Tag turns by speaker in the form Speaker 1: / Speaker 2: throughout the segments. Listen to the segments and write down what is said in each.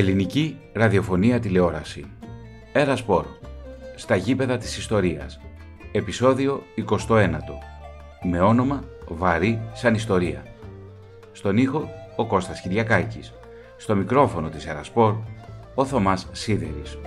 Speaker 1: Ελληνική ραδιοφωνία τηλεόραση. Ένα σπορ. Στα γήπεδα της ιστορίας. Επισόδιο 21. Με όνομα Βαρύ σαν ιστορία. Στον ήχο ο Κώστας Κυριακάκης. Στο μικρόφωνο της Ερασπορ ο Θωμάς Σίδερης.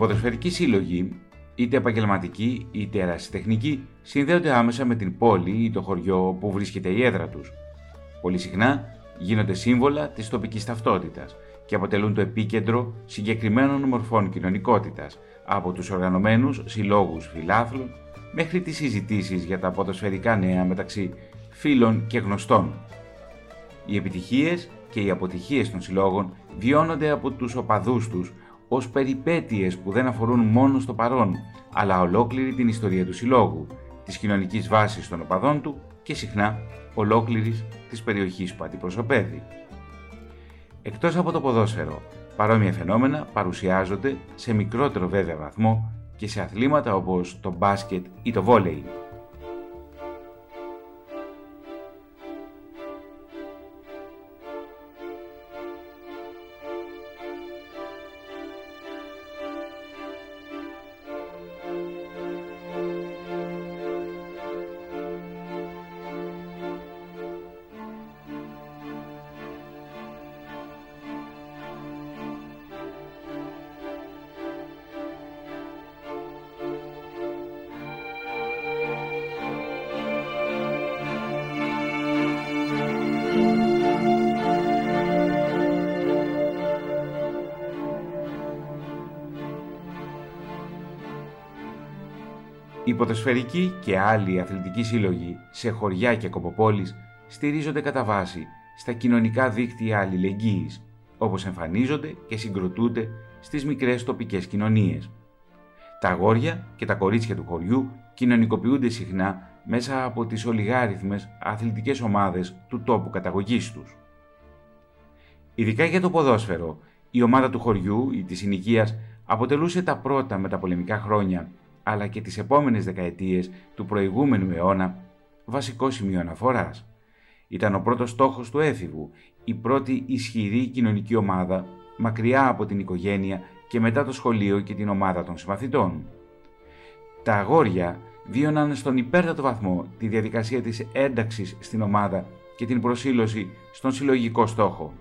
Speaker 1: Ποδοσφαιρικοί σύλλογοι, είτε επαγγελματικοί είτε ερασιτεχνικοί, συνδέονται άμεσα με την πόλη ή το χωριό που βρίσκεται η έδρα τους. Πολύ συχνά γίνονται σύμβολα της τοπικής ταυτότητας και αποτελούν το επίκεντρο συγκεκριμένων μορφών κοινωνικότητας, από τους οργανωμένους συλλόγους φιλάθλων μέχρι τις συζητήσεις για τα ποδοσφαιρικά νέα μεταξύ φίλων και γνωστών. Οι επιτυχίες και οι αποτυχίες των συλλόγων βιώνονται από τους οπαδούς τους ως περιπέτειες που δεν αφορούν μόνο στο παρόν, αλλά ολόκληρη την ιστορία του συλλόγου, της κοινωνικής βάσης των οπαδών του και συχνά ολόκληρης της περιοχής που αντιπροσωπεύει. Εκτός από το ποδόσφαιρο, παρόμοια φαινόμενα παρουσιάζονται σε μικρότερο βέβαια βαθμό και σε αθλήματα όπως το μπάσκετ ή το βόλεϊ. Ποδοσφαιρικοί και άλλοι αθλητικοί σύλλογοι σε χωριά και κοποπόλεις στηρίζονται κατά βάση στα κοινωνικά δίκτυα αλληλεγγύης, όπως εμφανίζονται και συγκροτούνται στις μικρές τοπικές κοινωνίες. Τα αγόρια και τα κορίτσια του χωριού κοινωνικοποιούνται συχνά μέσα από τις ολιγάριθμες αθλητικές ομάδες του τόπου καταγωγής τους. Ειδικά για το ποδόσφαιρο, η ομάδα του χωριού ή της συνοικίας αποτελούσε τα πρώτα μεταπολεμικά χρόνια αλλά και τις επόμενες δεκαετίες του προηγούμενου αιώνα βασικό σημείο αναφοράς. Ήταν ο πρώτος στόχος του έφηβου, η πρώτη ισχυρή κοινωνική ομάδα μακριά από την οικογένεια και μετά το σχολείο και την ομάδα των συμμαθητών. Τα αγόρια βίωναν στον υπέρτατο βαθμό τη διαδικασία της ένταξης στην ομάδα και την προσήλωση στον συλλογικό στόχο.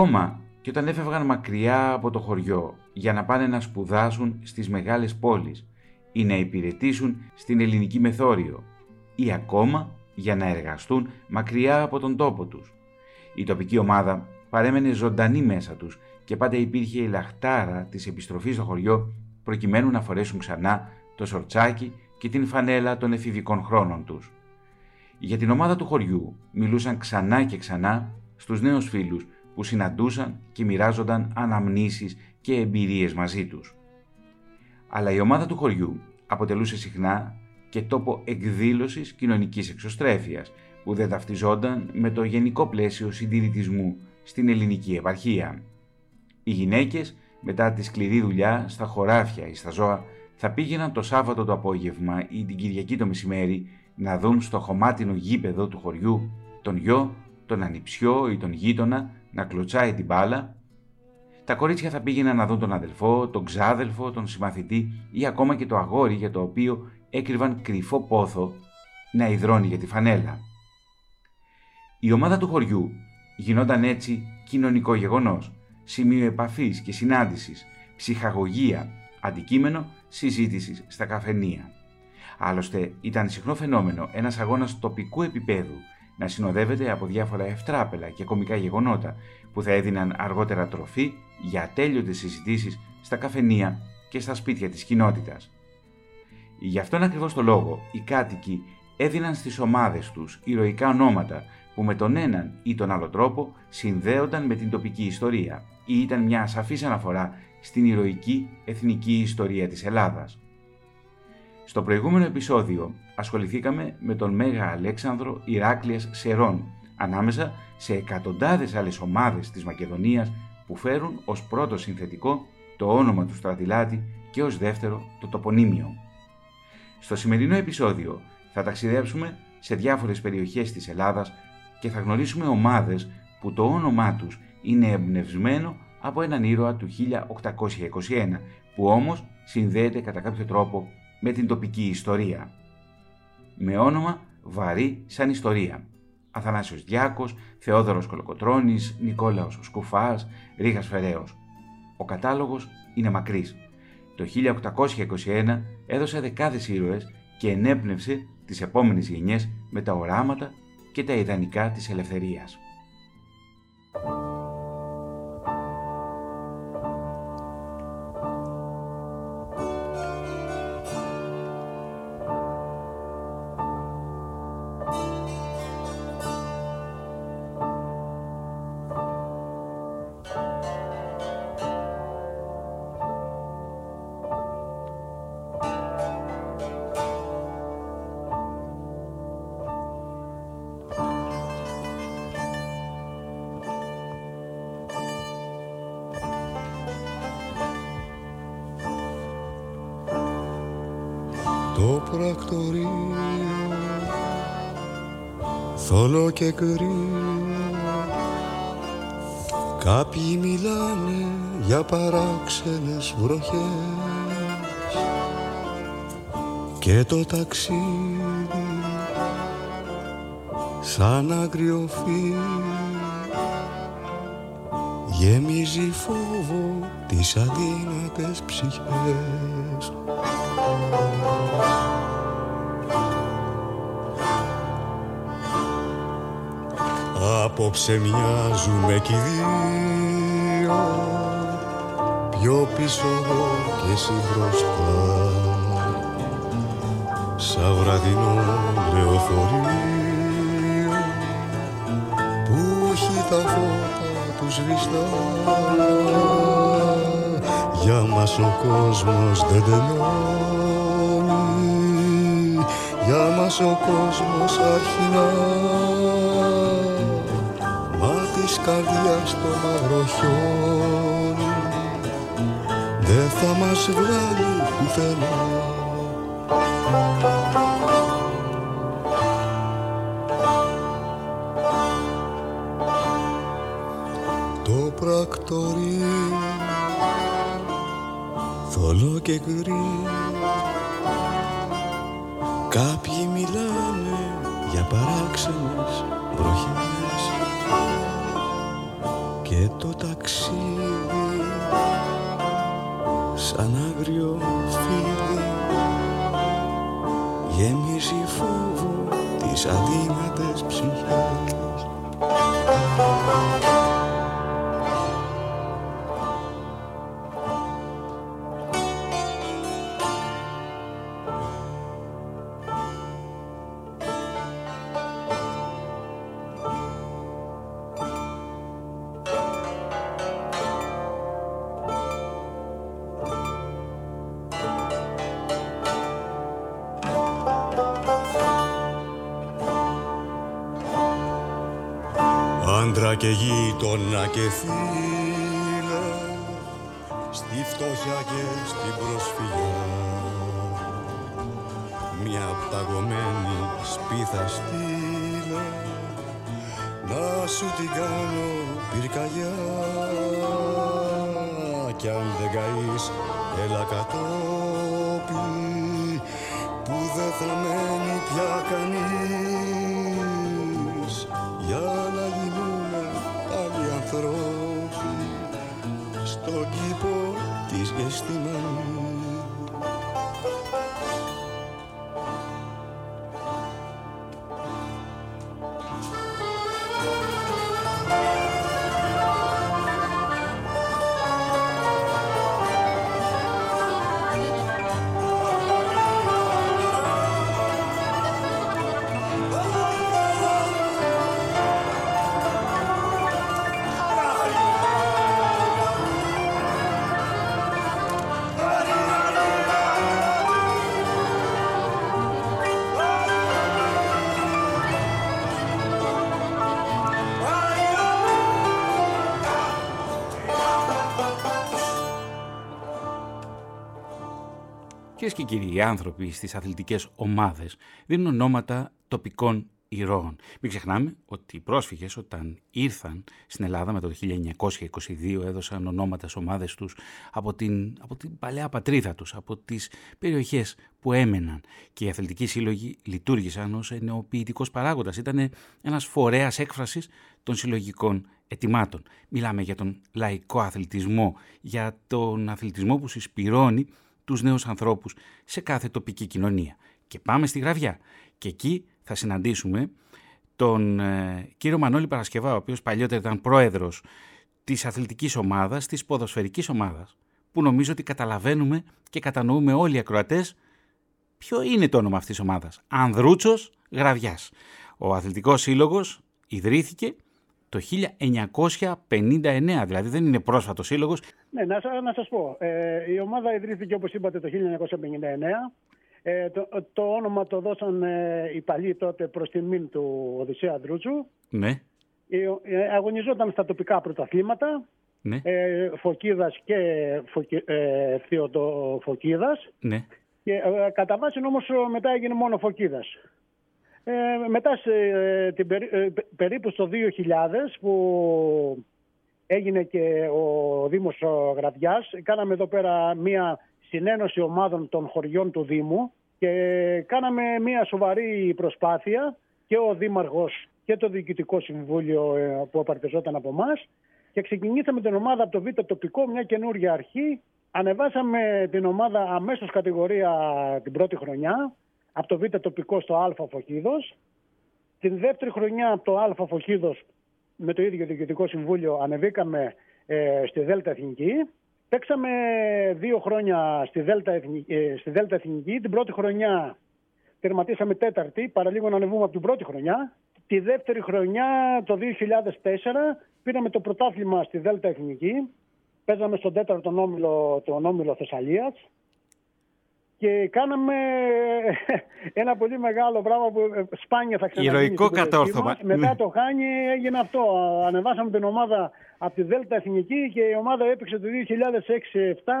Speaker 1: Ακόμα και όταν έφευγαν μακριά από το χωριό για να πάνε να σπουδάσουν στις μεγάλες πόλεις ή να υπηρετήσουν στην ελληνική μεθόριο ή ακόμα για να εργαστούν μακριά από τον τόπο τους. Η τοπική ομάδα παρέμενε ζωντανή μέσα τους και πάντα υπήρχε η λαχτάρα της επιστροφής στο χωριό προκειμένου να φορέσουν ξανά το σορτσάκι και την φανέλα των εφηβικών χρόνων τους. Για την ομάδα του χωριού μιλούσαν ξανά και ξανά στους νέους φίλους που συναντούσαν και μοιράζονταν αναμνήσεις και εμπειρίες μαζί τους. Αλλά η ομάδα του χωριού αποτελούσε συχνά και τόπο εκδήλωσης κοινωνικής εξωστρέφειας που δεν ταυτιζόταν με το γενικό πλαίσιο συντηρητισμού στην ελληνική επαρχία. Οι γυναίκες μετά τη σκληρή δουλειά στα χωράφια ή στα ζώα θα πήγαιναν το Σάββατο το απόγευμα ή την Κυριακή το μεσημέρι να δουν στο χωμάτινο γήπεδο του χωριού τον γιο, τον ανιψιό ή τον γείτονα να κλωτσάει την μπάλα, τα κορίτσια θα πήγαιναν να δουν τον αδελφό, τον ξάδελφο, τον συμμαθητή ή ακόμα και το αγόρι για το οποίο έκρυβαν κρυφό πόθο να υδρώνει για τη φανέλα. Η ομάδα του χωριού γινόταν έτσι κοινωνικό γεγονός, σημείο επαφής και συνάντησης, ψυχαγωγία, αντικείμενο συζήτησης στα καφενεία. Άλλωστε ήταν συχνό φαινόμενο ένας αγώνας τοπικού επίπεδου να συνοδεύεται από διάφορα ευτράπελα και κομικά γεγονότα που θα έδιναν αργότερα τροφή για ατέλειωτες συζητήσεις στα καφενεία και στα σπίτια της κοινότητας. Γι' αυτόν ακριβώς το λόγο οι κάτοικοι έδιναν στις ομάδες τους ηρωικά ονόματα που με τον έναν ή τον άλλο τρόπο συνδέονταν με την τοπική ιστορία ή ήταν μια σαφής αναφορά στην ηρωική εθνική ιστορία της Ελλάδας. Στο προηγούμενο επεισόδιο ασχοληθήκαμε με τον Μέγα Αλέξανδρο Ηράκλειας Σερών ανάμεσα σε εκατοντάδες άλλες ομάδες της Μακεδονίας που φέρουν ως πρώτο συνθετικό το όνομα του στρατηλάτη και ως δεύτερο το τοπονίμιο. Στο σημερινό επεισόδιο θα ταξιδέψουμε σε διάφορες περιοχές της Ελλάδας και θα γνωρίσουμε ομάδες που το όνομά τους είναι εμπνευσμένο από έναν ήρωα του 1821 που όμως συνδέεται κατά κάποιο τρόπο με την τοπική ιστορία. Με όνομα βαρύ σαν ιστορία. Αθανάσιος Διάκος, Θεόδωρος Κολοκοτρώνης, Νικόλαος Σκουφάς, Ρίγας Φεραίος. Ο κατάλογος είναι μακρύς. Το 1821 έδωσε δεκάδες ήρωες και ενέπνευσε τις επόμενες γενιές με τα οράματα και τα ιδανικά της ελευθερίας.
Speaker 2: Και κρύο Κάποιοι μιλάνε για παράξενες βροχές. Και το ταξίδι σαν αγριοφύ Γεμίζει φόβο τις αδύνατες ψυχές Απόψε μοιάζουμε κι δύο. Πιο πίσω εγώ και εσύ μπροστά. Σαν βραδινό λεωφορείο Που έχει τα φώτα τους σβηστά. Για μας ο κόσμος δεν τελειώνει. Για μας ο κόσμος αρχινά της καρδιάς το μαύρο χιόνι. Δεν θα μας βγάλει πουθενά. Το πρακτορείο θολό και γκρι το ταξίδι και γείτονα και φίλε Στη φτώχεια και στην προσφυγιά. Μια παγωμένη σπίθα στείλε Να σου την κάνω πυρκαγιά. Κι αν δεν καείς έλα κατόπι Που δεν θα μένει πια κανείς πάλι ανθρώποι Στον κήπο της Γεστημένης
Speaker 1: Κυρίε και κύριοι, οι άνθρωποι στις αθλητικές ομάδες δίνουν ονόματα τοπικών ηρώων. Μην ξεχνάμε ότι οι πρόσφυγες όταν ήρθαν στην Ελλάδα με το 1922 έδωσαν ονόματα στις ομάδες τους από την, από την παλαιά πατρίδα τους, από τις περιοχές που έμεναν. Και οι αθλητικοί σύλλογοι λειτουργήσαν ως ενεοποιητικό παράγοντας. Ήταν ένας φορέας έκφρασης των συλλογικών ετοιμάτων. Μιλάμε για τον λαϊκό αθλητισμό, για τον αθλητισμό που συσπηρώνει τους νέους ανθρώπους σε κάθε τοπική κοινωνία. Και πάμε στη Γραβιά. Και εκεί θα συναντήσουμε τον ε, κύριο Μανώλη Παρασκευά, ο οποίος παλιότερα ήταν πρόεδρος της αθλητικής ομάδας, της ποδοσφαιρικής ομάδας, που νομίζω ότι καταλαβαίνουμε και κατανοούμε όλοι οι ακροατές ποιο είναι το όνομα αυτής της ομάδας. Ανδρούτσος Γραβιάς. Ο αθλητικός σύλλογος ιδρύθηκε το 1959, δηλαδή δεν είναι πρόσφατος σύλλογος.
Speaker 3: Ναι, να, να σας πω. Ε, η ομάδα ιδρύθηκε όπως είπατε το 1959. Ε, το, το όνομα το δώσαν ε, οι παλιοί τότε προς τιμήν του Οδυσσέα Αντρούτσου.
Speaker 1: Ναι.
Speaker 3: Ε, αγωνιζόταν στα τοπικά πρωταθλήματα.
Speaker 1: Ναι.
Speaker 3: Ε, Φωκίδας και Φωκι, ε, Φωκίδας.
Speaker 1: Ναι.
Speaker 3: Και, ε, κατά βάση όμως μετά έγινε μόνο Φωκίδας. Ε, μετά σε, ε, την, ε, περίπου στο 2000 που έγινε και ο Δήμος ο Γραδιάς, κάναμε εδώ πέρα μία συνένωση ομάδων των χωριών του Δήμου και κάναμε μία σοβαρή προσπάθεια και ο Δήμαρχος και το Διοικητικό Συμβούλιο που απαρτιζόταν από εμάς και ξεκινήσαμε την ομάδα από το Β' τοπικό, μια καινούργια αρχή. Ανεβάσαμε την ομάδα αμέσως κατηγορία την πρώτη χρονιά από το Β τοπικό στο Α Φοχίδος. Την δεύτερη χρονιά από το Α Φοχίδος με το ίδιο Διοικητικό Συμβούλιο ανεβήκαμε ε, στη Δέλτα Εθνική. Παίξαμε δύο χρόνια στη Δέλτα, Εθνική, ε, στη Δέλτα Εθνική. Την πρώτη χρονιά τερματίσαμε τέταρτη, παραλίγο να ανεβούμε από την πρώτη χρονιά. Τη δεύτερη χρονιά, το 2004, πήραμε το πρωτάθλημα στη Δέλτα Εθνική. Παίζαμε στον τέταρτο όμιλο, τον όμιλο Θεσσαλίας και κάναμε ένα πολύ μεγάλο πράγμα που ε, σπάνια θα ξαναγίνει.
Speaker 1: Ηρωικό κατόρθωμα.
Speaker 3: Μετά ναι. το Χάνι έγινε αυτό. Ανεβάσαμε την ομάδα από τη Δέλτα Εθνική και η ομάδα έπαιξε το 2006-2007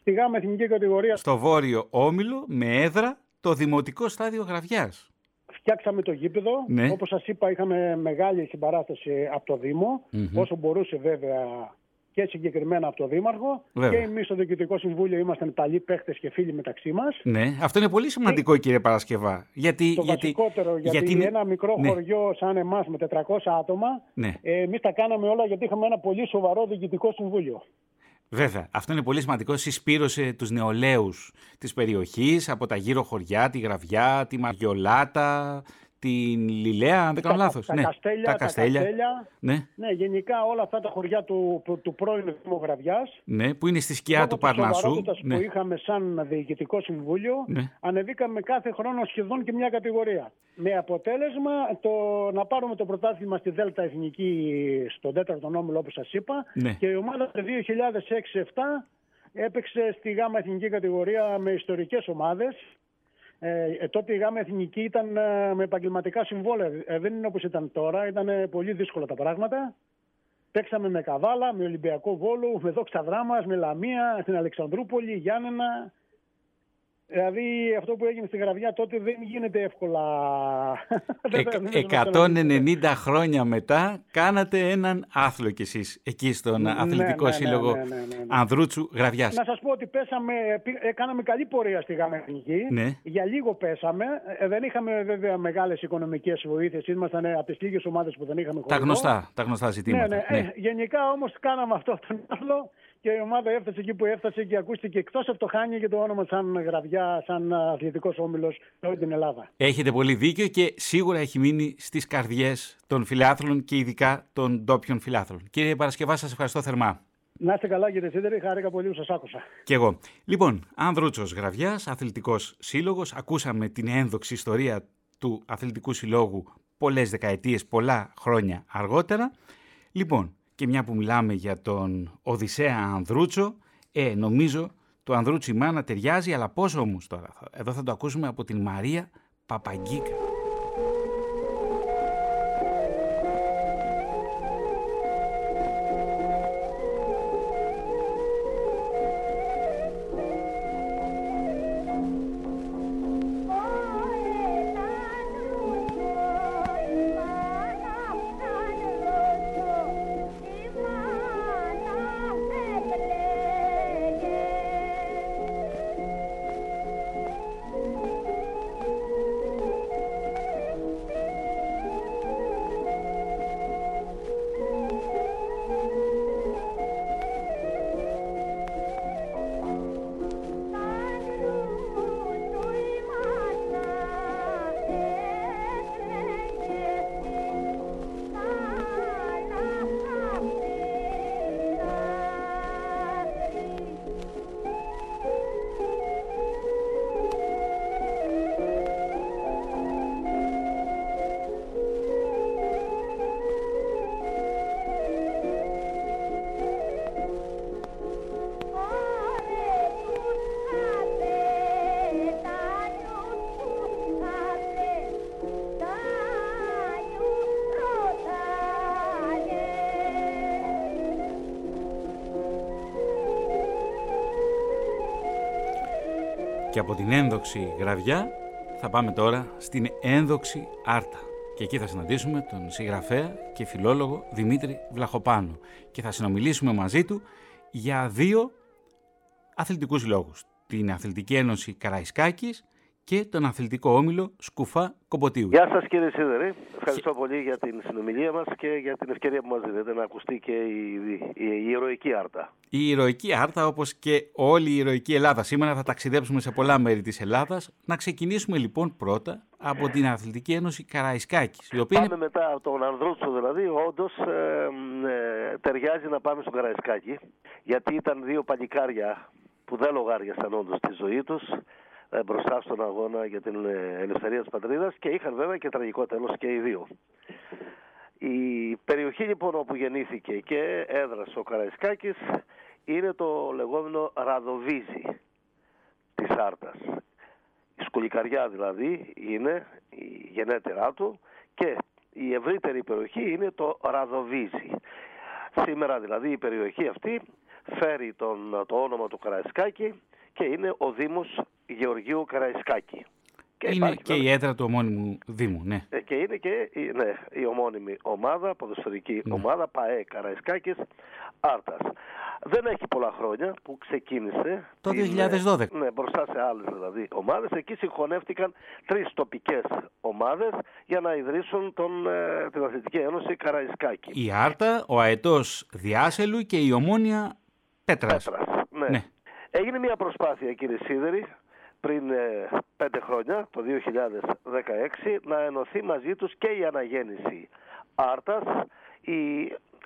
Speaker 3: στη ΓΑΜΑ Εθνική Κατηγορία.
Speaker 1: Στο Βόρειο Όμιλο με έδρα το Δημοτικό Στάδιο Γραβιάς.
Speaker 3: Φτιάξαμε το γήπεδο.
Speaker 1: Ναι.
Speaker 3: Όπως σας είπα είχαμε μεγάλη συμπαράσταση από το Δήμο. Όσο μπορούσε βέβαια και συγκεκριμένα από τον Δήμαρχο. Βέβαια. Και εμείς στο Διοικητικό Συμβούλιο ήμασταν παλιοί παίχτες και φίλοι μεταξύ μας.
Speaker 1: Ναι, αυτό είναι πολύ σημαντικό, και... κύριε Παρασκευά. Γιατί,
Speaker 3: το
Speaker 1: γιατί,
Speaker 3: βασικότερο, γιατί, γιατί ένα μικρό ναι. χωριό σαν εμάς με 400 άτομα,
Speaker 1: ναι.
Speaker 3: ε, εμείς τα κάναμε όλα γιατί είχαμε ένα πολύ σοβαρό Διοικητικό Συμβούλιο.
Speaker 1: Βέβαια, αυτό είναι πολύ σημαντικό. Συσπήρωσε τους νεολαίους της περιοχής από τα γύρω χωριά, τη Γραβιά, τη Μαριολάτα, την Λιλέα, αν δεν κάνω λάθος.
Speaker 3: Τα, ναι. Καστέλια, τα
Speaker 1: Καστέλια.
Speaker 3: ναι. ναι, γενικά όλα αυτά τα χωριά του, του, του πρώην Δημογραβιά.
Speaker 1: Ναι, που είναι στη σκιά του Παρνασού.
Speaker 3: Ναι. που είχαμε σαν διοικητικό συμβούλιο,
Speaker 1: ναι.
Speaker 3: ανεβήκαμε κάθε χρόνο σχεδόν και μια κατηγορία. Με αποτέλεσμα το, να πάρουμε το πρωτάθλημα στη Δέλτα Εθνική στον τέταρτο νόμιλο, όπως σας είπα.
Speaker 1: Ναι.
Speaker 3: Και η ομάδα το 2006-2007 έπαιξε στη ΓΑΜΑ Εθνική κατηγορία με ιστορικές ομάδες ε, ε, τότε η ΓΑΜΑ Εθνική ήταν ε, με επαγγελματικά συμβόλαια. Ε, δεν είναι όπως ήταν τώρα. Ήταν πολύ δύσκολα τα πράγματα. Παίξαμε με Καβάλα, με Ολυμπιακό Βόλο, με Δόξα Δράμας, με Λαμία, στην Αλεξανδρούπολη, Γιάννενα. Δηλαδή αυτό που έγινε στη Γραβιά τότε δεν γίνεται εύκολα.
Speaker 1: Ε, 190 χρόνια μετά κάνατε έναν άθλο κι εσείς εκεί στον ναι, Αθλητικό
Speaker 3: ναι,
Speaker 1: Σύλλογο
Speaker 3: ναι, ναι, ναι, ναι.
Speaker 1: Ανδρούτσου Γραβιάς.
Speaker 3: Να σας πω ότι πέσαμε, ε, κάναμε καλή πορεία στη Γάμα Εθνική.
Speaker 1: Ναι.
Speaker 3: Για λίγο πέσαμε. Ε, δεν είχαμε βέβαια μεγάλες οικονομικές βοήθειες. Ήμασταν από τις λίγες ομάδες που δεν είχαμε χωριό.
Speaker 1: Τα γνωστά, τα γνωστά ζητήματα.
Speaker 3: Ναι, ναι. Ε, γενικά όμως κάναμε αυτό τον άθλο και η ομάδα έφτασε εκεί που έφτασε και ακούστηκε εκτός από το Χάνι και το όνομα σαν γραβιά, σαν αθλητικός όμιλος σε όλη την Ελλάδα.
Speaker 1: Έχετε πολύ δίκιο και σίγουρα έχει μείνει στις καρδιές των φιλάθλων και ειδικά των ντόπιων φιλάθλων. Κύριε Παρασκευά, σας ευχαριστώ θερμά.
Speaker 3: Να είστε καλά, κύριε Σίδερη, χάρηκα πολύ που σας άκουσα.
Speaker 1: Κι εγώ. Λοιπόν, Ανδρούτσο Γραβιάς, αθλητικός σύλλογος. Ακούσαμε την ένδοξη ιστορία του αθλητικού συλλόγου πολλές δεκαετίες, πολλά χρόνια αργότερα. Λοιπόν, και μια που μιλάμε για τον Οδυσσέα Ανδρούτσο, ε, νομίζω το Ανδρούτσι Μάνα ταιριάζει, αλλά πόσο όμως τώρα. Εδώ θα το ακούσουμε από την Μαρία Παπαγκίκα. Και από την ένδοξη γραβιά θα πάμε τώρα στην ένδοξη άρτα. Και εκεί θα συναντήσουμε τον συγγραφέα και φιλόλογο Δημήτρη Βλαχοπάνου και θα συνομιλήσουμε μαζί του για δύο αθλητικούς λόγους. Την Αθλητική Ένωση Καραϊσκάκης και τον αθλητικό όμιλο Σκουφά Κομποτίου.
Speaker 4: Γεια σας κύριε Σίδερη. Ευχαριστώ πολύ για την συνομιλία μας και για την ευκαιρία που μας δίνετε να ακουστεί και η, η, η ηρωική άρτα.
Speaker 1: Η ηρωική άρτα όπως και όλη η ηρωική Ελλάδα. Σήμερα θα ταξιδέψουμε σε πολλά μέρη της Ελλάδας. Να ξεκινήσουμε λοιπόν πρώτα από την Αθλητική Ένωση Καραϊσκάκης.
Speaker 4: Η οποία πάμε είναι... μετά από τον Ανδρούτσο δηλαδή, όντως ε, ε, ταιριάζει να πάμε στον Καραϊσκάκη γιατί ήταν δύο παλικάρια που δεν λογάριασαν όντως τη ζωή τους ε, μπροστά στον αγώνα για την ε, ελευθερία της πατρίδας και είχαν βέβαια και τραγικό τέλος και οι δύο. Η περιοχή λοιπόν όπου γεννήθηκε και έδρασε ο Καραϊσκάκης είναι το λεγόμενο Ραδοβίζι της Άρτας. Η σκολικαριά δηλαδή είναι η γενέτειρά του και η ευρύτερη περιοχή είναι το Ραδοβίζι. Σήμερα δηλαδή η περιοχή αυτή φέρει τον, το όνομα του Καραϊσκάκη και είναι ο Δήμος Γεωργίου Καραϊσκάκη.
Speaker 1: Και είναι και η έδρα του ομώνυμου Δήμου, ναι.
Speaker 4: Ε, και είναι και ναι, η ομώνυμη ομάδα, ποδοσφαιρική ναι. ομάδα, ΠαΕ Καραϊσκάκης Άρτας. Δεν έχει πολλά χρόνια που ξεκίνησε.
Speaker 1: Το 2012.
Speaker 4: Ναι, μπροστά σε άλλες δηλαδή ομάδες. Εκεί συγχωνεύτηκαν τρεις τοπικές ομάδες για να ιδρύσουν τον, ε, την Αθλητική Ένωση Καραϊσκάκη.
Speaker 1: Η Άρτα, ο Αετός Διάσελου και η Ομόνια Πέτρας.
Speaker 4: Πέτρας ναι. ναι. Έγινε μια προσπάθεια κύριε Σίδερη πριν ε, πέντε χρόνια, το 2016, να ενωθεί μαζί τους και η αναγέννηση Άρτας, η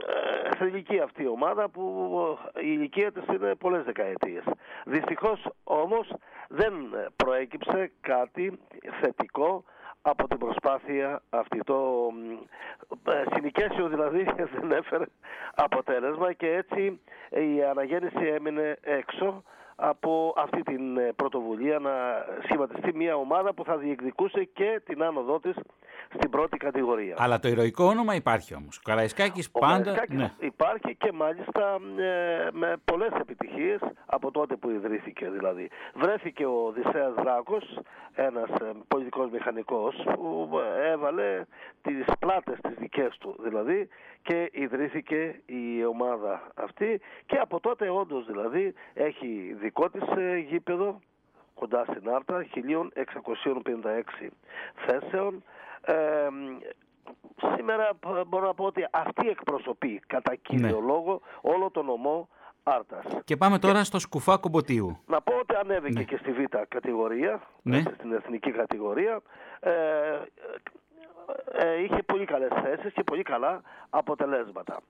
Speaker 4: ε, θελική αυτή ομάδα που η ηλικία της είναι πολλές δεκαετίες. Δυστυχώς όμως δεν προέκυψε κάτι θετικό από την προσπάθεια αυτή. Το ε, συνοικέσιο δηλαδή δεν έφερε αποτέλεσμα και έτσι η αναγέννηση έμεινε έξω από αυτή την ε, πρωτοβουλία να σχηματιστεί μια ομάδα που θα διεκδικούσε και την άνοδό της στην πρώτη κατηγορία.
Speaker 1: Αλλά το ηρωικό όνομα υπάρχει όμως. Ο Καραϊσκάκης πάντα...
Speaker 4: ναι. υπάρχει και μάλιστα ε, με πολλές επιτυχίες από τότε που ιδρύθηκε δηλαδή. Βρέθηκε ο Οδυσσέας Δράκος, ένας ε, πολιτικός μηχανικός που έβαλε τις πλάτες τις δικές του δηλαδή και ιδρύθηκε η ομάδα αυτή και από τότε όντως δηλαδή έχει δικό της ε, γήπεδο κοντά στην Άρτα 1656 θέσεων ε, σήμερα μπορώ να πω ότι αυτή εκπροσωπεί κατά κύριο ναι. λόγο όλο τον ομό Άρτας.
Speaker 1: Και πάμε τώρα στο σκουφά κομποτίου.
Speaker 4: Να πω ότι ανέβηκε ναι. και στη β' κατηγορία, ναι. στην εθνική κατηγορία. Ε, ε, είχε πολύ καλές θέσεις και πολύ καλά αποτελέσματα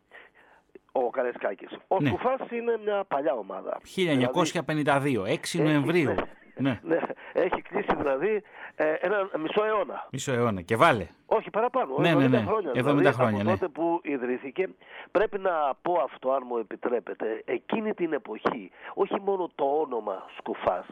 Speaker 4: ο Καρεσκάκης. Ο ναι. Σκουφάς είναι μια παλιά ομάδα.
Speaker 1: 1952, 6 Νοεμβρίου.
Speaker 4: Ναι. ναι. Έχει κλείσει δηλαδή ε, ένα μισό αιώνα.
Speaker 1: Μισό αιώνα και βάλε.
Speaker 4: Όχι παραπάνω, ναι, 70 ναι, ναι. χρόνια. 70 δηλαδή, χρόνια, από ναι. τότε που ιδρύθηκε. Πρέπει να πω αυτό αν μου επιτρέπετε. Εκείνη την εποχή όχι μόνο το όνομα Σκουφάς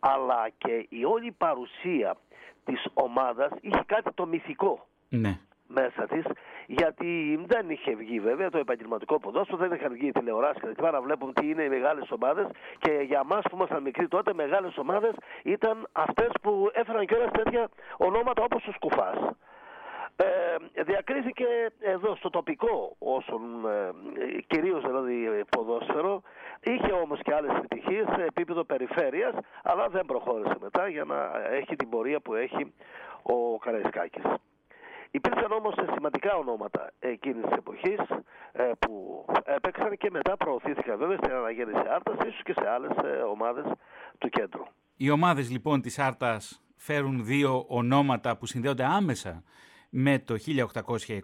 Speaker 4: αλλά και η όλη παρουσία της ομάδας είχε κάτι το μυθικό.
Speaker 1: Ναι
Speaker 4: μέσα της, γιατί δεν είχε βγει βέβαια το επαγγελματικό ποδόσφαιρο, δεν είχαν βγει οι τηλεοράσεις και να βλέπουν τι είναι οι μεγάλες ομάδες. Και για εμά που ήμασταν μικροί τότε, μεγάλες ομάδες ήταν αυτές που έφεραν κιόλας τέτοια ονόματα όπως ο Σκουφάς. Ε, διακρίθηκε εδώ στο τοπικό όσον ε, κυρίως δηλαδή ποδόσφαιρο είχε όμως και άλλες επιτυχίες σε επίπεδο περιφέρειας αλλά δεν προχώρησε μετά για να έχει την πορεία που έχει ο Καραϊσκάκης. Υπήρξαν όμως σημαντικά ονόματα εκείνης της εποχής ε, που έπαιξαν και μετά προωθήθηκαν βέβαια στην αναγέννηση Άρτας ίσως και σε άλλες ε, ομάδες του κέντρου.
Speaker 1: Οι ομάδες λοιπόν της Άρτας φέρουν δύο ονόματα που συνδέονται άμεσα με το 1821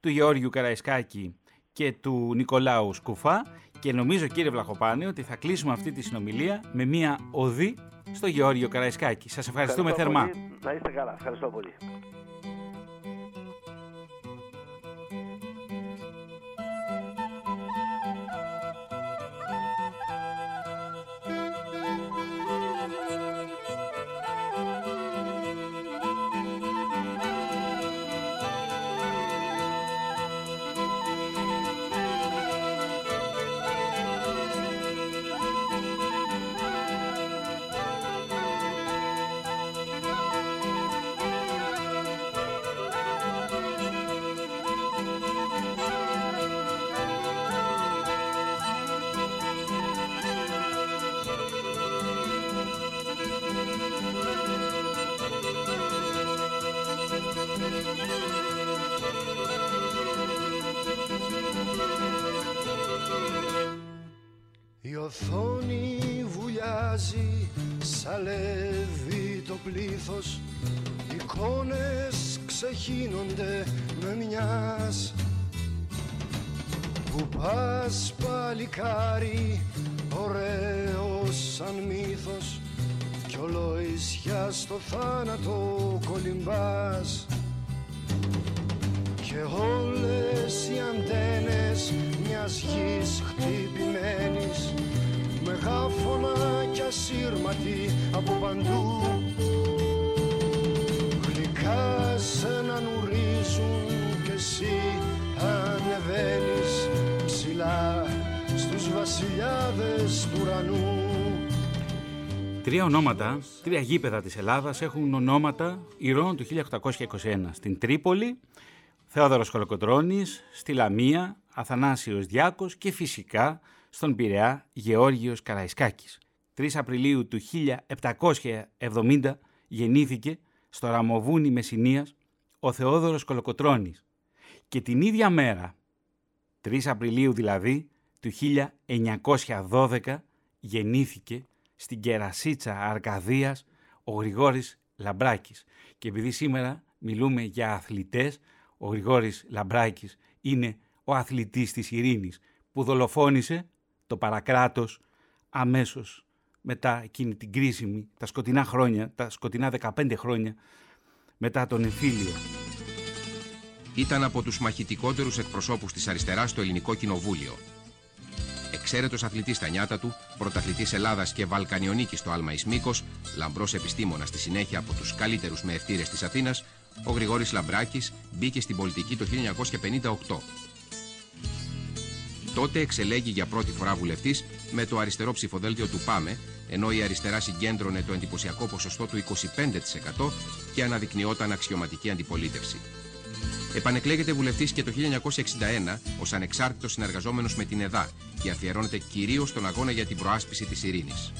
Speaker 1: του Γεώργιου Καραϊσκάκη και του Νικολάου Σκουφά και νομίζω κύριε Βλαχοπάνη ότι θα κλείσουμε αυτή τη συνομιλία με μία οδή στο Γεώργιο Καραϊσκάκη. Σας ευχαριστούμε θερμά.
Speaker 4: Πολύ. Να είστε καλά. Ευχαριστώ πολύ.
Speaker 2: Ολοϊσιά στο
Speaker 1: Τρία ονόματα, τρία γήπεδα της Ελλάδας έχουν ονόματα ηρώων του 1821. Στην Τρίπολη, Θεόδωρος Κολοκοτρώνης, στη Λαμία, Αθανάσιος Διάκος και φυσικά στον Πειραιά Γεώργιος Καραϊσκάκης. 3 Απριλίου του 1770 γεννήθηκε στο Ραμοβούνι Μεσσηνίας ο Θεόδωρος Κολοκοτρώνης και την ίδια μέρα, 3 Απριλίου δηλαδή του 1912 γεννήθηκε στην Κερασίτσα Αρκαδίας ο Γρηγόρης Λαμπράκης. Και επειδή σήμερα μιλούμε για αθλητές, ο Γρηγόρης Λαμπράκης είναι ο αθλητής της ειρήνης που δολοφόνησε το παρακράτος αμέσως μετά εκείνη την κρίσιμη, τα σκοτεινά χρόνια, τα σκοτεινά 15 χρόνια μετά τον εμφύλιο.
Speaker 5: Ήταν από τους μαχητικότερους εκπροσώπους της αριστεράς στο ελληνικό κοινοβούλιο. Εξαίρετος αθλητής στα νιάτα του, πρωταθλητής Ελλάδας και Βαλκανιονίκης στο Άλμα Ισμίκος, λαμπρός επιστήμονας στη συνέχεια από τους καλύτερους μεευτήρες της Αθήνας, ο Γρηγόρης Λαμπράκης μπήκε στην πολιτική το 1958. Τότε εξελέγει για πρώτη φορά βουλευτής με το αριστερό ψηφοδέλτιο του ΠΑΜΕ, ενώ η αριστερά συγκέντρωνε το εντυπωσιακό ποσοστό του 25% και αναδεικνυόταν αξιωματική αντιπολίτευση. Επανεκλέγεται βουλευτής και το 1961 ως ανεξάρτητος συνεργαζόμενος με την ΕΔΑ και αφιερώνεται κυρίως στον αγώνα για την προάσπιση της ειρήνης.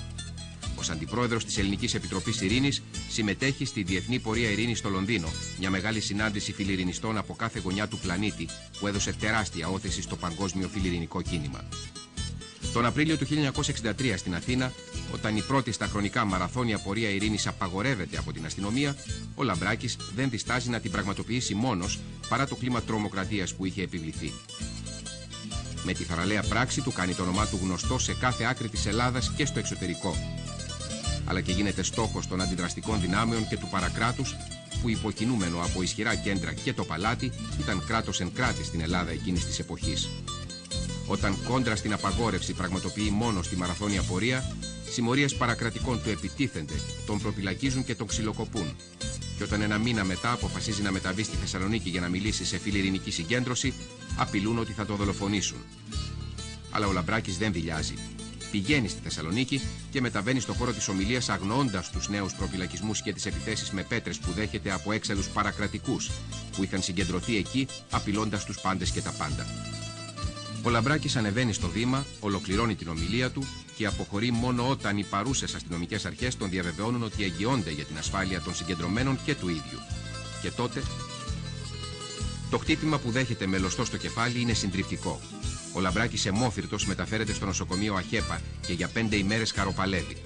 Speaker 5: Ως αντιπρόεδρος της Ελληνικής Επιτροπής Ειρήνης συμμετέχει στη Διεθνή Πορεία Ειρήνης στο Λονδίνο, μια μεγάλη συνάντηση φιλιρινιστών από κάθε γωνιά του πλανήτη που έδωσε τεράστια όθεση στο παγκόσμιο φιλιρινικό κίνημα. Τον Απρίλιο του 1963 στην Αθήνα, όταν η πρώτη στα χρονικά μαραθώνια πορεία ειρήνης απαγορεύεται από την αστυνομία, ο Λαμπράκης δεν διστάζει να την πραγματοποιήσει μόνος παρά το κλίμα τρομοκρατίας που είχε επιβληθεί. Με τη θαραλέα πράξη του κάνει το όνομά του γνωστό σε κάθε άκρη της Ελλάδας και στο εξωτερικό. Αλλά και γίνεται στόχος των αντιδραστικών δυνάμεων και του παρακράτους που υποκινούμενο από ισχυρά κέντρα και το παλάτι ήταν κράτος εν κράτη στην Ελλάδα εκείνης της εποχής. Όταν κόντρα στην απαγόρευση πραγματοποιεί μόνο στη μαραθώνια πορεία, συμμορίες παρακρατικών του επιτίθενται, τον προπυλακίζουν και τον ξυλοκοπούν. Και όταν ένα μήνα μετά αποφασίζει να μεταβεί στη Θεσσαλονίκη για να μιλήσει σε φιλιρινική συγκέντρωση, απειλούν ότι θα το δολοφονήσουν. Αλλά ο Λαμπράκης δεν δηλιάζει. Πηγαίνει στη Θεσσαλονίκη και μεταβαίνει στο χώρο της ομιλίας αγνοώντα τους νέους προπυλακισμούς και τις επιθέσεις με πέτρες που δέχεται από έξαλλους παρακρατικούς που είχαν συγκεντρωθεί εκεί, απειλώντας τους πάντες και τα πάντα. Ο Λαμπράκη ανεβαίνει στο βήμα, ολοκληρώνει την ομιλία του και αποχωρεί μόνο όταν οι παρούσες αστυνομικές αρχές τον διαβεβαιώνουν ότι εγγυώνται για την ασφάλεια των συγκεντρωμένων και του ίδιου. Και τότε. Το χτύπημα που δέχεται μελωστό στο κεφάλι είναι συντριπτικό. Ο Λαμπράκης αιμόφυρτο μεταφέρεται στο νοσοκομείο Αχέπα και για πέντε ημέρες καροπαλεύει.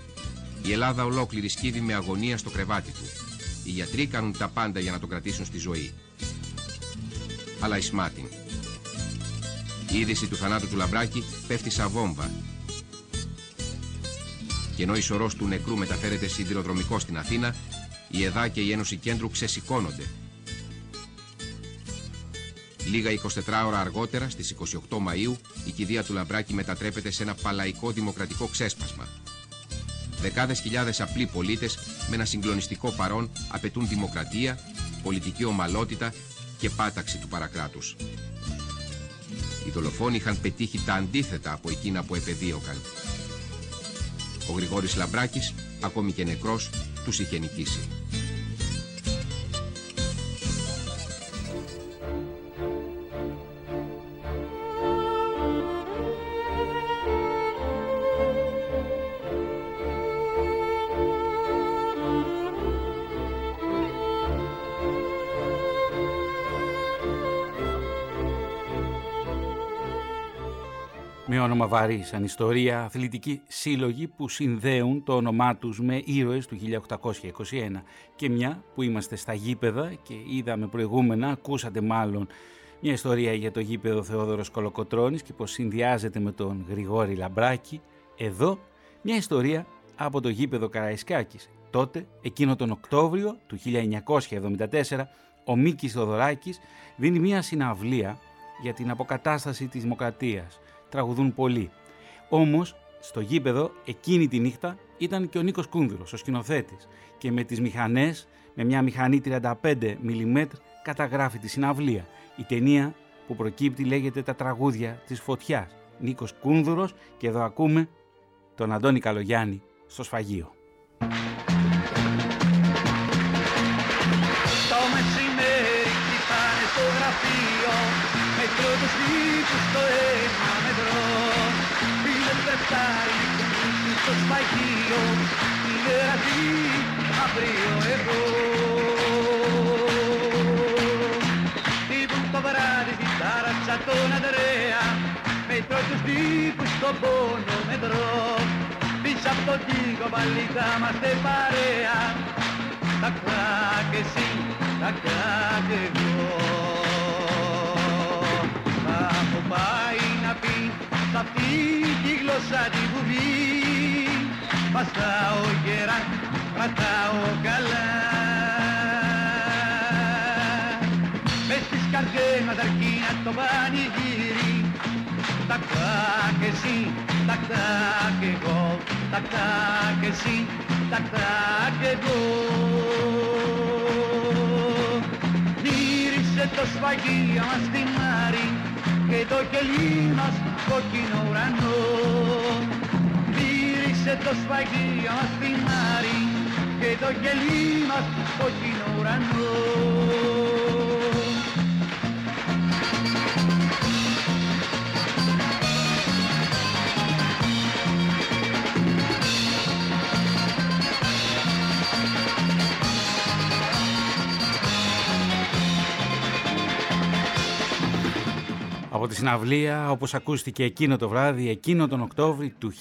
Speaker 5: Η Ελλάδα ολόκληρη σκύβει με αγωνία στο κρεβάτι του. Οι γιατροί κάνουν τα πάντα για να τον κρατήσουν στη ζωή. Αλλά η Σμάτιν, η είδηση του θανάτου του Λαμπράκη πέφτει σαν βόμβα. Και ενώ η σωρός του νεκρού μεταφέρεται σιδηροδρομικό στην Αθήνα, η ΕΔΑ και η Ένωση Κέντρου ξεσηκώνονται. Λίγα 24 ώρα αργότερα, στις 28 Μαΐου, η κηδεία του Λαμπράκη μετατρέπεται σε ένα παλαϊκό δημοκρατικό ξέσπασμα. Δεκάδες χιλιάδες απλοί πολίτες με ένα συγκλονιστικό παρόν απαιτούν δημοκρατία, πολιτική ομαλότητα και πάταξη του παρακράτους. Οι δολοφόνοι είχαν πετύχει τα αντίθετα από εκείνα που επεδίωκαν. Ο Γρηγόρης Λαμπράκης, ακόμη και νεκρός, τους είχε νικήσει.
Speaker 1: Με όνομα βαρύ σαν ιστορία αθλητικοί σύλλογοι που συνδέουν το όνομά τους με ήρωες του 1821 και μια που είμαστε στα γήπεδα και είδαμε προηγούμενα, ακούσατε μάλλον μια ιστορία για το γήπεδο Θεόδωρος Κολοκοτρώνης και πως συνδυάζεται με τον Γρηγόρη Λαμπράκη. Εδώ μια ιστορία από το γήπεδο Καραϊσκάκης. Τότε εκείνο τον Οκτώβριο του 1974 ο Μίκης Θοδωράκης δίνει μια συναυλία για την αποκατάσταση της δημοκρατίας τραγουδούν πολύ. Όμως, στο γήπεδο εκείνη τη νύχτα ήταν και ο Νίκος Κούνδυρο, ο σκηνοθέτης, και με τις μηχανές, με μια μηχανή 35 mm, καταγράφει τη συναυλία. Η ταινία που προκύπτει λέγεται Τα τραγούδια της φωτιάς. Νίκος Κούνδουρος και εδώ ακούμε τον Αντώνη Καλογιάννη στο σφαγείο.
Speaker 6: Το μεσημέρι κοιτάνε στο γραφείο Μετρώ τους τύπους στο ένα μετρό Είναι πεφτάρι στο σφαγείο Είναι ρατή αύριο εγώ Τύπουν το βράδυ την τάραξα τον Ανδρέα Μετρώ τους τύπους στον πόνο μετρώ Πίσω από τον τοίχο πάλι θα είμαστε παρέα Τα κράκ εσύ, τα κράκ εγώ Θα έχω πάει να πει σ' αυτή τη γλώσσα τη βουβή. Παστάω γερά, κρατάω καλά. Μες στις καρδιές μας αρκεί να το πανηγύρι. Τακ τακ εσύ, τακ τακ εγώ. Τακ τακ εσύ, τακ τακ εγώ. Γύρισε το σφαγείο μας στην Άρη Και το κελί μας κόκκινο ουρανό. Γύρισε το σφαγείο μας στην Άρη Και το κελί μας κόκκινο ουρανό
Speaker 1: τη συναυλία, όπως ακούστηκε εκείνο το βράδυ, εκείνο τον Οκτώβρη του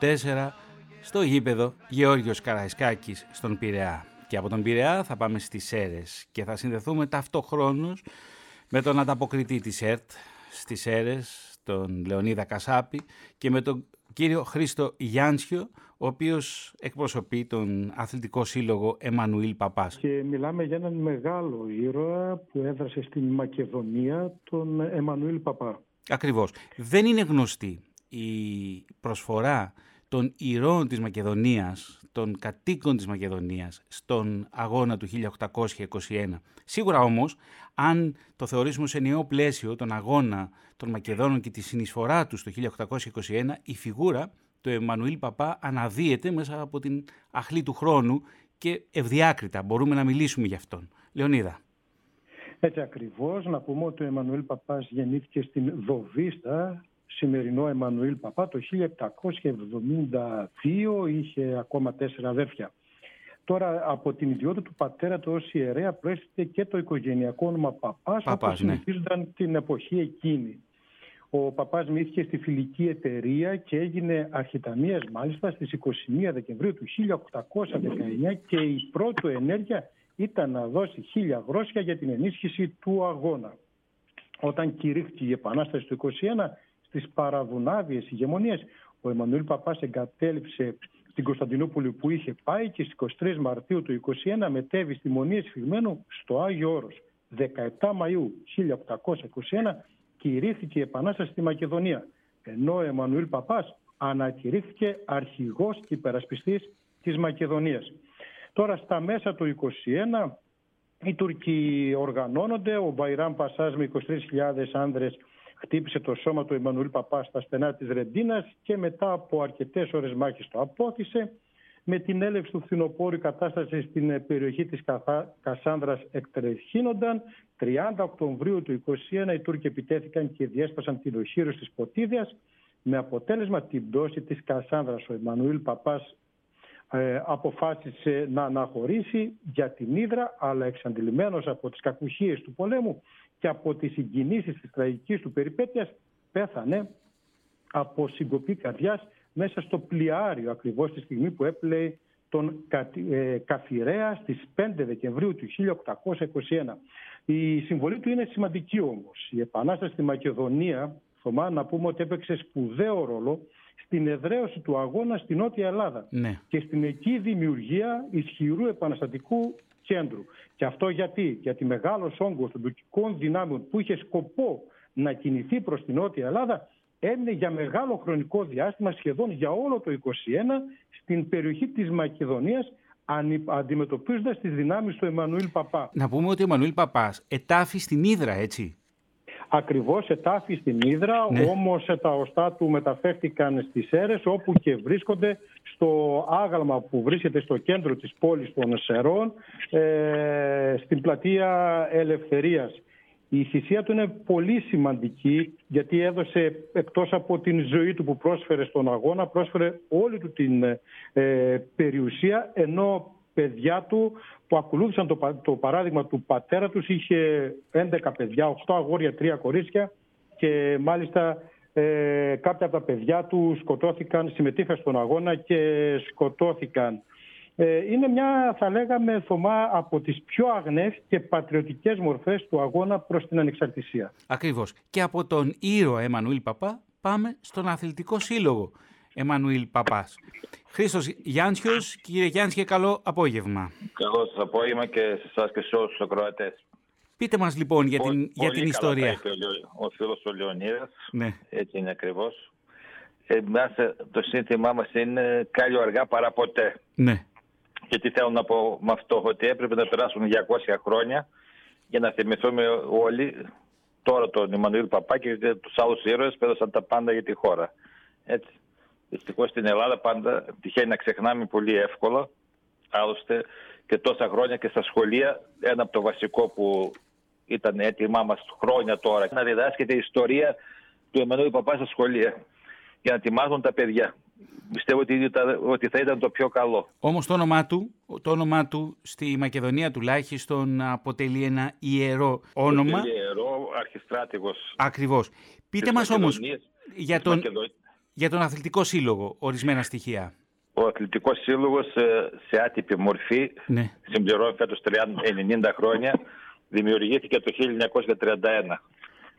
Speaker 1: 1974, στο γήπεδο Γεώργιος Καραϊσκάκης στον Πειραιά. Και από τον Πειραιά θα πάμε στις Σέρες και θα συνδεθούμε ταυτοχρόνως με τον ανταποκριτή της ΕΡΤ στις Σέρες, τον Λεωνίδα Κασάπη και με τον κύριο Χρήστο Γιάνσιο, ο οποίος εκπροσωπεί τον αθλητικό σύλλογο Εμμανουήλ Παπάς.
Speaker 7: Και μιλάμε για έναν μεγάλο ήρωα που έδρασε στην Μακεδονία, τον Εμμανουήλ Παπά.
Speaker 1: Ακριβώς. Δεν είναι γνωστή η προσφορά των ηρώων της Μακεδονίας, των κατοίκων της Μακεδονίας στον αγώνα του 1821. Σίγουρα όμως, αν το θεωρήσουμε σε νέο πλαίσιο τον αγώνα των Μακεδόνων και τη συνεισφορά τους το 1821, η φιγούρα του Εμμανουήλ Παπά αναδύεται μέσα από την αχλή του χρόνου και ευδιάκριτα μπορούμε να μιλήσουμε γι' αυτόν. Λεωνίδα.
Speaker 7: Έτσι ακριβώς, να πούμε ότι ο Εμμανουήλ Παπάς γεννήθηκε στην Δοβίστα, σημερινό Εμμανουήλ Παπά, το 1772, είχε ακόμα τέσσερα αδέρφια. Τώρα από την ιδιότητα του πατέρα του ως ιερέα προέρχεται και το οικογενειακό όνομα Παπάς,
Speaker 1: Παπάς,
Speaker 7: όπως
Speaker 1: ναι.
Speaker 7: συνηθίζονταν την εποχή εκείνη. Ο Παπάς μύθηκε στη φιλική εταιρεία και έγινε αρχιταμίας μάλιστα στις 21 Δεκεμβρίου του 1819 και η πρώτη ενέργεια ήταν να δώσει χίλια γρόσια για την ενίσχυση του αγώνα. Όταν κηρύχθηκε η Επανάσταση του 21 στις παραδουνάβιες ηγεμονίες, ο Εμμανουήλ Παπάς εγκατέλειψε στην Κωνσταντινούπολη που είχε πάει και στις 23 Μαρτίου του 21 μετέβη στη Μονή Εσφυγμένου στο Άγιο Όρος. 17 Μαΐου 1821 κηρύχθηκε η Επανάσταση στη Μακεδονία, ενώ ο Εμμανουήλ Παπάς ανακηρύχθηκε αρχηγός και υπερασπιστής της Μακεδονίας. Τώρα στα μέσα του 21 οι Τούρκοι οργανώνονται, ο Μπαϊράμ Πασάς με 23.000 άνδρες χτύπησε το σώμα του Εμμανουήλ Παπά στα στενά της Ρεντίνας και μετά από αρκετές ώρες μάχης το απόθυσε. Με την έλευση του φθινοπόρου η κατάσταση στην περιοχή της Καθά- Κασάνδρας εκτρεχύνονταν. 30 Οκτωβρίου του 2021 οι Τούρκοι επιτέθηκαν και διέσπασαν την οχύρωση της Ποτίδιας με αποτέλεσμα την πτώση της Κασάνδρας. Ο Εμμανουήλ Παπάς ε, αποφάσισε να αναχωρήσει για την Ήδρα, αλλά εξαντλημένος από τις κακουχίες του πολέμου και από τις συγκινήσεις της τραγικής του περιπέτειας, πέθανε από συγκοπή καρδιάς μέσα στο πλοιάριο ακριβώς τη στιγμή που έπλεε τον ε, Καφιρέα στις 5 Δεκεμβρίου του 1821. Η συμβολή του είναι σημαντική όμως. Η Επανάσταση στη Μακεδονία, Θωμά, να πούμε ότι έπαιξε σπουδαίο ρόλο στην εδραίωση του αγώνα στην Νότια Ελλάδα
Speaker 1: ναι.
Speaker 7: και στην εκεί δημιουργία ισχυρού επαναστατικού κέντρου. Και αυτό γιατί, γιατί μεγάλος όγκος των τουρκικών δυνάμεων που είχε σκοπό να κινηθεί προς την Νότια Ελλάδα έμεινε για μεγάλο χρονικό διάστημα, σχεδόν για όλο το 21, στην περιοχή της Μακεδονίας αντιμετωπίζοντας τις δυνάμεις του Εμμανουήλ Παπά.
Speaker 1: Να πούμε ότι ο Εμμανουήλ Παπάς ετάφη στην Ήδρα, έτσι.
Speaker 7: Ακριβώς ετάφη στην Ήδρα, ναι. όμως τα οστά του μεταφέρθηκαν στις Σέρες όπου και βρίσκονται στο άγαλμα που βρίσκεται στο κέντρο της πόλης των Σερών, ε, στην πλατεία Ελευθερίας. Η θυσία του είναι πολύ σημαντική γιατί έδωσε εκτός από την ζωή του που πρόσφερε στον αγώνα, πρόσφερε όλη του την ε, περιουσία ενώ παιδιά του που ακολούθησαν το, το παράδειγμα του πατέρα τους είχε 11 παιδιά, 8 αγόρια, 3 κορίτσια και μάλιστα ε, κάποια από τα παιδιά του σκοτώθηκαν, συμμετείχαν στον αγώνα και σκοτώθηκαν. Ε, είναι μια, θα λέγαμε, Θωμά, από τις πιο αγνές και πατριωτικές μορφές του αγώνα προς την ανεξαρτησία.
Speaker 1: Ακριβώς. Και από τον ήρωα Εμμανουήλ Παπά πάμε στον αθλητικό σύλλογο Εμμανουήλ Παπάς. Χρήστος Γιάνσιος, κύριε Γιάνσιο, καλό απόγευμα.
Speaker 8: Καλό σας απόγευμα και σε εσάς και σε όλους τους ακροατές.
Speaker 1: Πείτε μας λοιπόν για την, για την ιστορία.
Speaker 8: Ο, ο φίλος ο Λεωνίδας,
Speaker 1: ναι.
Speaker 8: έτσι είναι ακριβώς. Ε, το σύνθημά μας είναι «Κάλιο αργά παρά ποτέ».
Speaker 1: Ναι.
Speaker 8: Και τι θέλω να πω με αυτό, ότι έπρεπε να περάσουν 200 χρόνια για να θυμηθούμε όλοι τώρα τον Ιμανουήλ Παπάκη και τους άλλους ήρωες πέρασαν τα πάντα για τη χώρα. Έτσι. Δυστυχώς στην Ελλάδα πάντα τυχαίνει να ξεχνάμε πολύ εύκολα. Άλλωστε και τόσα χρόνια και στα σχολεία ένα από το βασικό που ήταν έτοιμά μας χρόνια τώρα να διδάσκεται η ιστορία του Εμμανουήλ Παπάς στα σχολεία για να ετοιμάζουν τα παιδιά πιστεύω ότι, ότι θα ήταν το πιο καλό.
Speaker 1: Όμως το όνομά του, το όνομά του στη Μακεδονία τουλάχιστον αποτελεί ένα ιερό όνομα.
Speaker 8: Αποτελεί ιερό, αρχιστράτηγος.
Speaker 1: Ακριβώς. Πείτε μας όμως για τον, για τον αθλητικό σύλλογο ορισμένα στοιχεία.
Speaker 8: Ο αθλητικός σύλλογος ε, σε άτυπη μορφή
Speaker 1: ναι.
Speaker 8: συμπληρώνει φέτος 90 χρόνια. Δημιουργήθηκε το 1931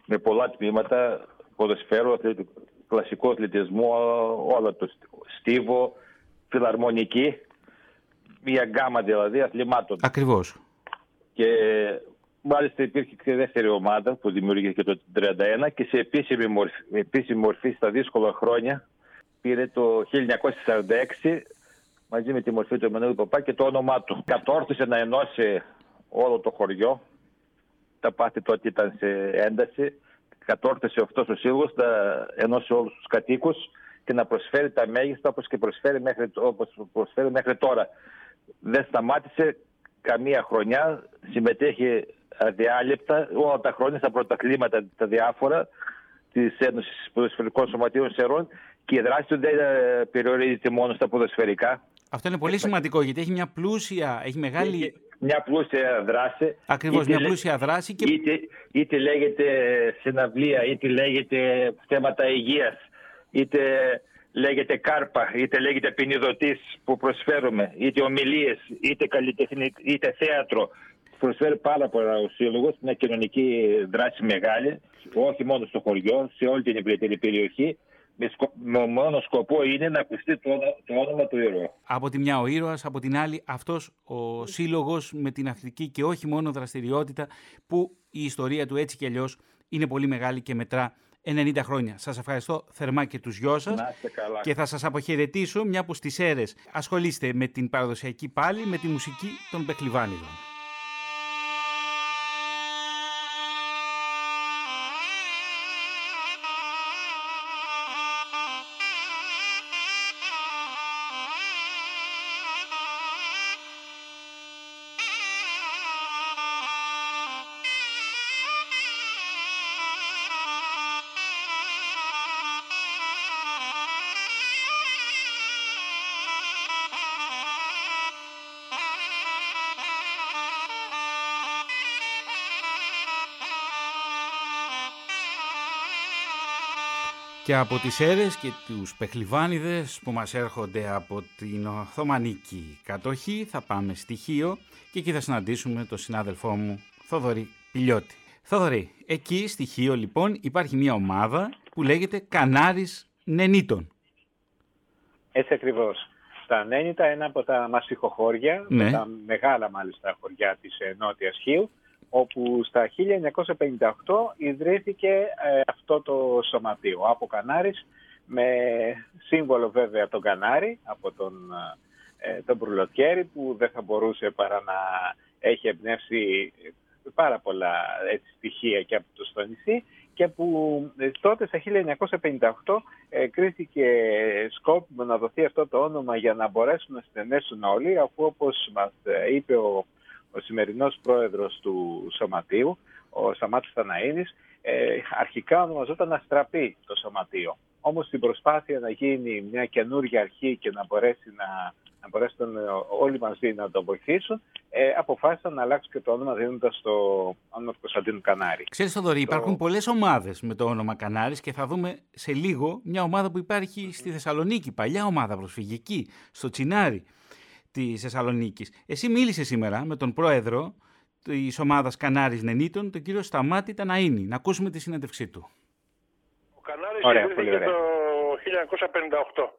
Speaker 8: με πολλά τμήματα ποδοσφαίρου, κλασικό αθλητισμό, όλα το στίβο, φιλαρμονική, μια γκάμα δηλαδή αθλημάτων.
Speaker 1: Ακριβώς.
Speaker 8: Και μάλιστα υπήρχε και δεύτερη ομάδα που δημιουργήθηκε το 1931 και σε επίσημη μορφή, επίσημη μορφή στα δύσκολα χρόνια πήρε το 1946 μαζί με τη μορφή του Εμμανουήλ Παπά και το όνομά του. Κατόρθωσε να ενώσει όλο το χωριό. Τα πάθη τότε ήταν σε ένταση κατόρθωσε αυτός ο σύλλογο να ενώσει όλους τους κατοίκους και να προσφέρει τα μέγιστα όπως και προσφέρει μέχρι, όπως προσφέρει μέχρι τώρα. Δεν σταμάτησε καμία χρονιά, συμμετέχει αδιάλειπτα όλα τα χρόνια στα πρωτακλήματα τα διάφορα της Ένωσης Ποδοσφαιρικών Σωματείων Σερών και η δράση του δεν ε, περιορίζεται μόνο στα ποδοσφαιρικά.
Speaker 1: Αυτό είναι πολύ σημαντικό γιατί έχει μια πλούσια, έχει μεγάλη
Speaker 8: μια πλούσια δράση.
Speaker 1: Ακριβώς, μια πλούσια δράση. Και...
Speaker 8: Είτε, είτε λέγεται συναυλία, είτε λέγεται θέματα υγείας, είτε λέγεται κάρπα, είτε λέγεται ποινιδωτή που προσφέρουμε, είτε ομιλίες, είτε καλλιτεχνική, είτε θέατρο. Προσφέρει πάρα πολλά ο Σύλλογος, μια κοινωνική δράση μεγάλη, όχι μόνο στο χωριό, σε όλη την ευρύτερη περιοχή με μόνο σκοπό είναι να ακουστεί το, το όνομα του ήρωα.
Speaker 1: Από τη μια ο ήρωας, από την άλλη αυτός ο σύλλογος με την αθλητική και όχι μόνο δραστηριότητα που η ιστορία του έτσι και αλλιώς είναι πολύ μεγάλη και μετρά 90 χρόνια. Σας ευχαριστώ θερμά και τους γιος σας και θα σας αποχαιρετήσω μια που στις αίρες ασχολείστε με την παραδοσιακή πάλι με τη μουσική των Πεχλιβάνιδων. Και από τις αίρες και τους πεχλιβάνιδες που μας έρχονται από την Οθωμανική κατοχή θα πάμε στοιχείο και εκεί θα συναντήσουμε τον συνάδελφό μου Θοδωρή Πιλιώτη. Θοδωρή, εκεί στοιχείο λοιπόν υπάρχει μια ομάδα που λέγεται Κανάρης Νενίτων.
Speaker 9: Έτσι ακριβώς. Τα Νένιτα, ένα από τα μασιχοχώρια,
Speaker 1: Ναι.
Speaker 9: τα μεγάλα μάλιστα χωριά της ε, Νότιας Χίου, όπου στα 1958 ιδρύθηκε ε, αυτό το σωματείο από Κανάρης, με σύμβολο βέβαια τον Κανάρη από τον, ε, τον Μπρουλοτιέρη που δεν θα μπορούσε παρά να έχει εμπνεύσει πάρα πολλά έτσι, στοιχεία και από το στο νησί και που ε, τότε στα 1958 ε, κρίθηκε σκόπιμο να δοθεί αυτό το όνομα για να μπορέσουν να συνενέσουν όλοι αφού όπως μας ε, είπε ο, ο σημερινός πρόεδρος του Σωματείου, ο Σαμάτης Θαναΐνης, ε, αρχικά ονομαζόταν Αστραπή το Σωματείο. Όμως στην προσπάθεια να γίνει μια καινούργια αρχή και να μπορέσει να, να μπορέσουν ε, όλοι μαζί να το βοηθήσουν, ε, αποφάσισαν να αλλάξουν και το όνομα δίνοντας το όνομα του Κωνσταντίνου Κανάρη.
Speaker 1: Ξέρεις Θοδωρή, υπάρχουν πολλές ομάδες με το όνομα Κανάρης και θα δούμε σε λίγο μια ομάδα που υπάρχει στη Θεσσαλονίκη, παλιά ομάδα προσφυγική, στο Τσινάρι της Θεσσαλονίκης. Εσύ μίλησες σήμερα με τον πρόεδρο της ομάδας Κανάρης Νενίτων, τον κύριο Σταμάτη Ταναΐνη. Να ακούσουμε τη συνέντευξή του.
Speaker 10: Ο Κανάρης
Speaker 9: Ωραία, πολύ
Speaker 10: ιδρύθηκε
Speaker 9: ωραία.
Speaker 10: το 1958.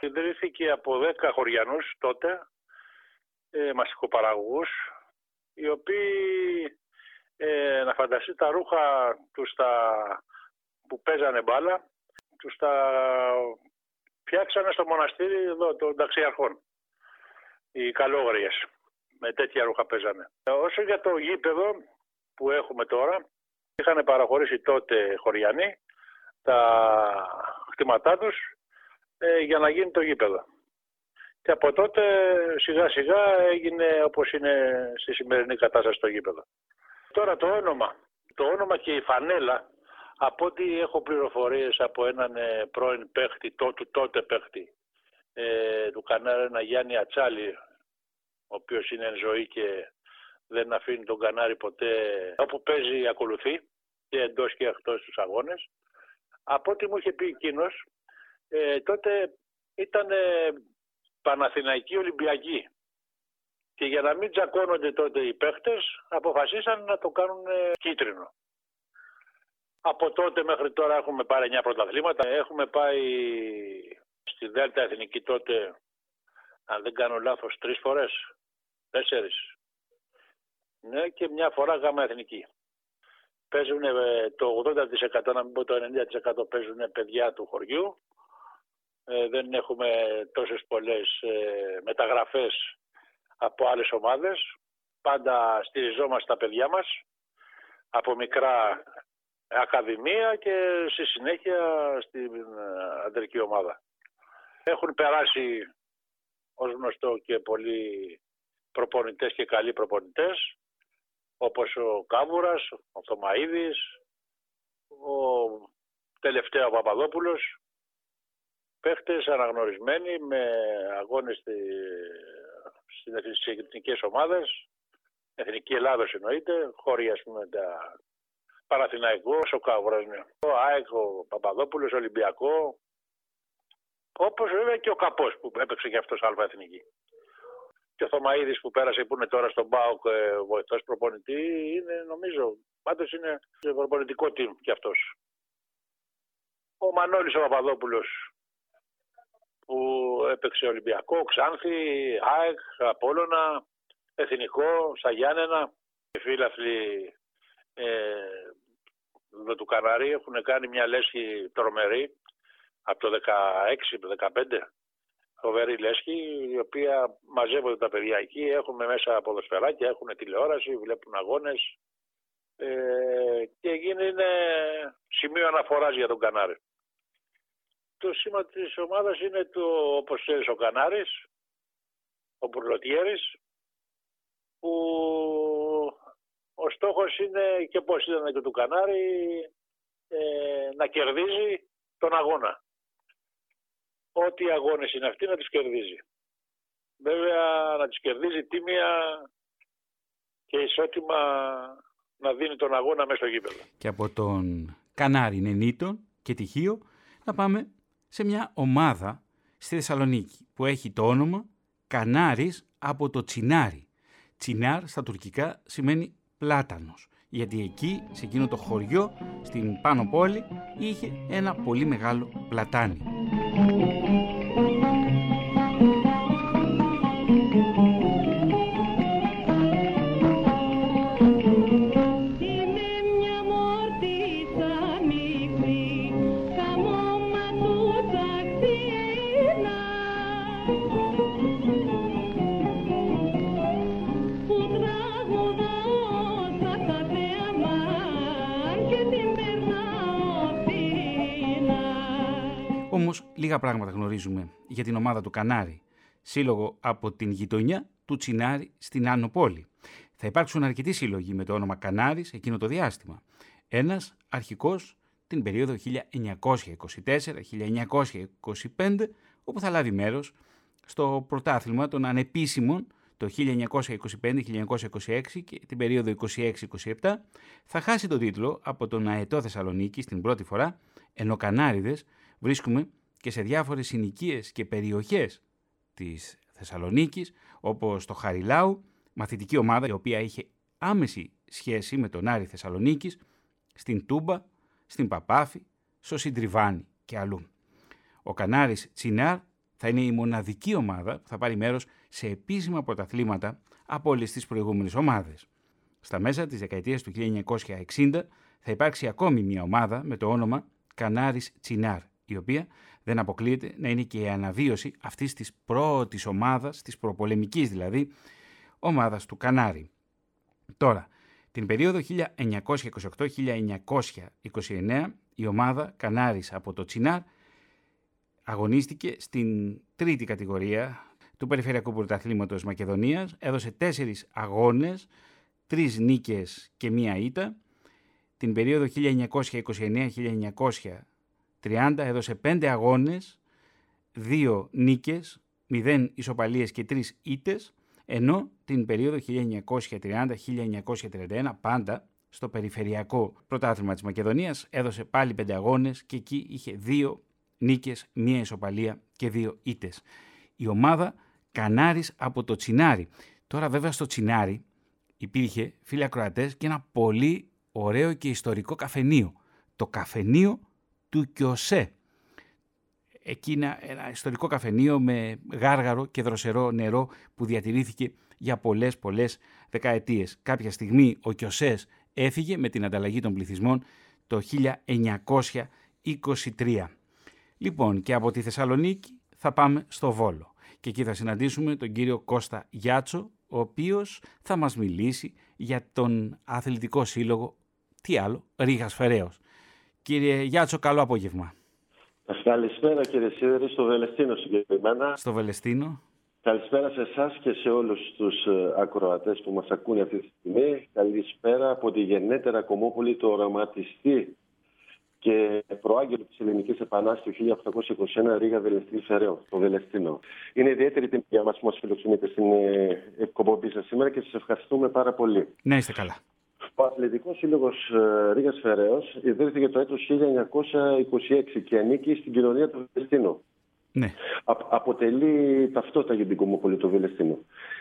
Speaker 10: Ιδρύθηκε από 10 χωριανούς τότε, ε, μασικοπαραγωγούς, οι οποίοι ε, να φανταστεί τα ρούχα τους τα, που παίζανε μπάλα, τους τα φτιάξανε στο μοναστήρι εδώ των ταξιαρχών. Οι καλόγριες με τέτοια ρούχα παίζανε. Ε, Όσο για το γήπεδο που έχουμε τώρα, είχαν παραχωρήσει τότε χωριανοί τα κτήματά τους ε, για να γίνει το γήπεδο. Και από τότε σιγά σιγά έγινε όπως είναι στη σημερινή κατάσταση το γήπεδο. Τώρα το όνομα. Το όνομα και η φανέλα, από ό,τι έχω πληροφορίες από έναν ε, πρώην παίχτη, το, του τότε παίχτη, ε, του Κανάρα, ένα Γιάννη Ατσάλη, ο οποίος είναι εν ζωή και δεν αφήνει τον Κανάρι ποτέ, όπου παίζει ακολουθεί και εντός και εκτός τους αγώνες. Από ό,τι μου είχε πει εκείνος, ε, τότε ήταν ε, Παναθηναϊκοί Ολυμπιακοί. Και για να μην τζακώνονται τότε οι παίχτες, αποφασίσαν να το κάνουν ε, κίτρινο. Από τότε μέχρι τώρα έχουμε πάρει 9 πρωταθλήματα. Έχουμε πάει στη Δέλτα Εθνική τότε, αν δεν κάνω λάθος, τρεις φορές. Τέσσερις. Ναι, και μια φορά γάμα εθνική. Παίζουν ε, το 80% να μην πω το 90% παίζουν παιδιά του χωριού. Ε, δεν έχουμε τόσες πολλές ε, μεταγραφές από άλλες ομάδες. Πάντα στηριζόμαστε τα παιδιά μας από μικρά ακαδημία και στη συνέχεια στην ε, αντρική ομάδα. Έχουν περάσει ως γνωστό και πολλοί προπονητές και καλοί προπονητές όπως ο Κάβουρας, ο Θωμαίδης, ο τελευταίο Παπαδόπουλος, παίχτες αναγνωρισμένοι με αγώνες στη- στις εθνικές ομάδες, Εθνική Ελλάδος εννοείται, χώροι ας πούμε τα Παναθηναϊκός, ο Κάβουρας, ναι. ο ΑΕΚ, ο Παπαδόπουλος, ο Ολυμπιακό, όπως βέβαια και ο Καπός που έπαιξε και αυτός αλφα εθνική. Και ο Θωμαίδης που πέρασε που είναι τώρα στον ΠΑΟΚ ε, βοηθός προπονητή είναι νομίζω, πάντως είναι σε προπονητικό team και αυτός. Ο Μανώλης ο Παπαδόπουλος που έπαιξε Ολυμπιακό, Ξάνθη, ΑΕΚ, Απόλλωνα, Εθνικό, στα Γιάννενα. Οι φίλαθλοι ε, εδώ του Καναρί έχουν κάνει μια λέσχη τρομερή από το 16-15 φοβερή λέσχη, η οποία μαζεύονται τα παιδιά εκεί, έχουμε μέσα ποδοσφαιράκια, έχουν τηλεόραση, βλέπουν αγώνες ε, και γίνει είναι σημείο αναφοράς για τον Κανάρι. Το σήμα της ομάδας είναι το, όπως ξέρεις, ο Κανάρης, ο Μπουρλοτιέρης, που ο στόχος είναι και πώς ήταν και του Κανάρη ε, να κερδίζει τον αγώνα. Ό,τι αγώνες είναι αυτοί να τους κερδίζει. Βέβαια να τους κερδίζει τίμια και ισότιμα να δίνει τον αγώνα μέσα στο γήπεδο.
Speaker 1: Και από τον Κανάρη Νενίτων και τυχείο να πάμε σε μια ομάδα στη Θεσσαλονίκη που έχει το όνομα Κανάρης από το Τσινάρι. Τσινάρ στα τουρκικά σημαίνει πλάτανος γιατί εκεί, σε εκείνο το χωριό, στην πάνω πόλη, είχε ένα πολύ μεγάλο πλατάνι. Λίγα πράγματα γνωρίζουμε για την ομάδα του Κανάρι, σύλλογο από την γειτονιά του Τσινάρι στην Άνω Πόλη. Θα υπάρξουν αρκετοί σύλλογοι με το όνομα Κανάρης εκείνο το διάστημα. Ένας αρχικός την περίοδο 1924-1925, όπου θα λάβει μέρος στο πρωτάθλημα των ανεπίσημων το 1925-1926 και την περίοδο 26-27, θα χάσει τον τίτλο από τον Αετό Θεσσαλονίκη στην πρώτη φορά, ενώ Κανάριδες βρίσκουμε και σε διάφορες συνοικίες και περιοχές της Θεσσαλονίκης, όπως το Χαριλάου, μαθητική ομάδα η οποία είχε άμεση σχέση με τον Άρη Θεσσαλονίκης, στην Τούμπα, στην Παπάφη, στο Συντριβάνι και αλλού. Ο Κανάρης Τσινάρ θα είναι η μοναδική ομάδα που θα πάρει μέρος σε επίσημα πρωταθλήματα από όλες τις προηγούμενες ομάδες. Στα μέσα της δεκαετίας του 1960 θα υπάρξει ακόμη μια ομάδα με το όνομα Κανάρης Τσινάρ, η οποία δεν αποκλείεται να είναι και η αναβίωση αυτής της πρώτης ομάδας, της προπολεμικής δηλαδή, ομάδας του Κανάρι. Τώρα, την περίοδο 1928-1929 η ομάδα Κανάρης από το Τσινάρ αγωνίστηκε στην τρίτη κατηγορία του Περιφερειακού Πρωταθλήματος Μακεδονίας, έδωσε τέσσερις αγώνες, τρεις νίκες και μία ήττα. Την περίοδο 1929-1930 30 έδωσε 5 αγώνες, 2 νίκες, 0 ισοπαλίες και 3 ήτες, ενώ την περίοδο 1930-1931 πάντα στο περιφερειακό πρωτάθλημα της Μακεδονίας έδωσε πάλι 5 αγώνες και εκεί είχε 2 νίκες, 1 ισοπαλία και 2 ήτες. Η ομάδα Κανάρης από το Τσινάρι. Τώρα βέβαια στο Τσινάρι υπήρχε φίλοι ακροατές και ένα πολύ ωραίο και ιστορικό καφενείο. Το καφενείο του Κιωσέ. Εκεί ένα, ένα ιστορικό καφενείο με γάργαρο και δροσερό νερό που διατηρήθηκε για πολλές πολλές δεκαετίες. Κάποια στιγμή ο Κιωσές έφυγε με την ανταλλαγή των πληθυσμών το 1923. Λοιπόν και από τη Θεσσαλονίκη θα πάμε στο Βόλο και εκεί θα συναντήσουμε τον κύριο Κώστα Γιάτσο ο οποίος θα μας μιλήσει για τον αθλητικό σύλλογο, τι άλλο, Ρίγας Φεραίος. Κύριε Γιάτσο, καλό απόγευμα.
Speaker 11: Καλησπέρα κύριε Σίδερη, στο Βελεστίνο συγκεκριμένα.
Speaker 1: Στο Βελεστίνο.
Speaker 11: Καλησπέρα σε εσάς και σε όλους τους ε, ακροατές που μας ακούνε αυτή τη στιγμή. Καλησπέρα από τη γενναίτερα Κομόπολη, το οραματιστή και προάγγελο της Ελληνικής Επανάστασης του 1821 Ρίγα Βελεστίνη Φεραίο, το Βελεστίνο. Είναι ιδιαίτερη τιμή για μας που μας φιλοξενείτε στην ε, εκπομπή σας σήμερα και σας ευχαριστούμε πάρα πολύ.
Speaker 1: Ναι, είστε καλά.
Speaker 11: Ο Αθλητικός Σύλλογος ε, Ρίγα Φεραίος ιδρύθηκε το έτος 1926 και ανήκει στην κοινωνία του Βελεστίνου.
Speaker 1: Ναι.
Speaker 11: αποτελεί ταυτότητα για την Κομοπολή του Βελεστίνου.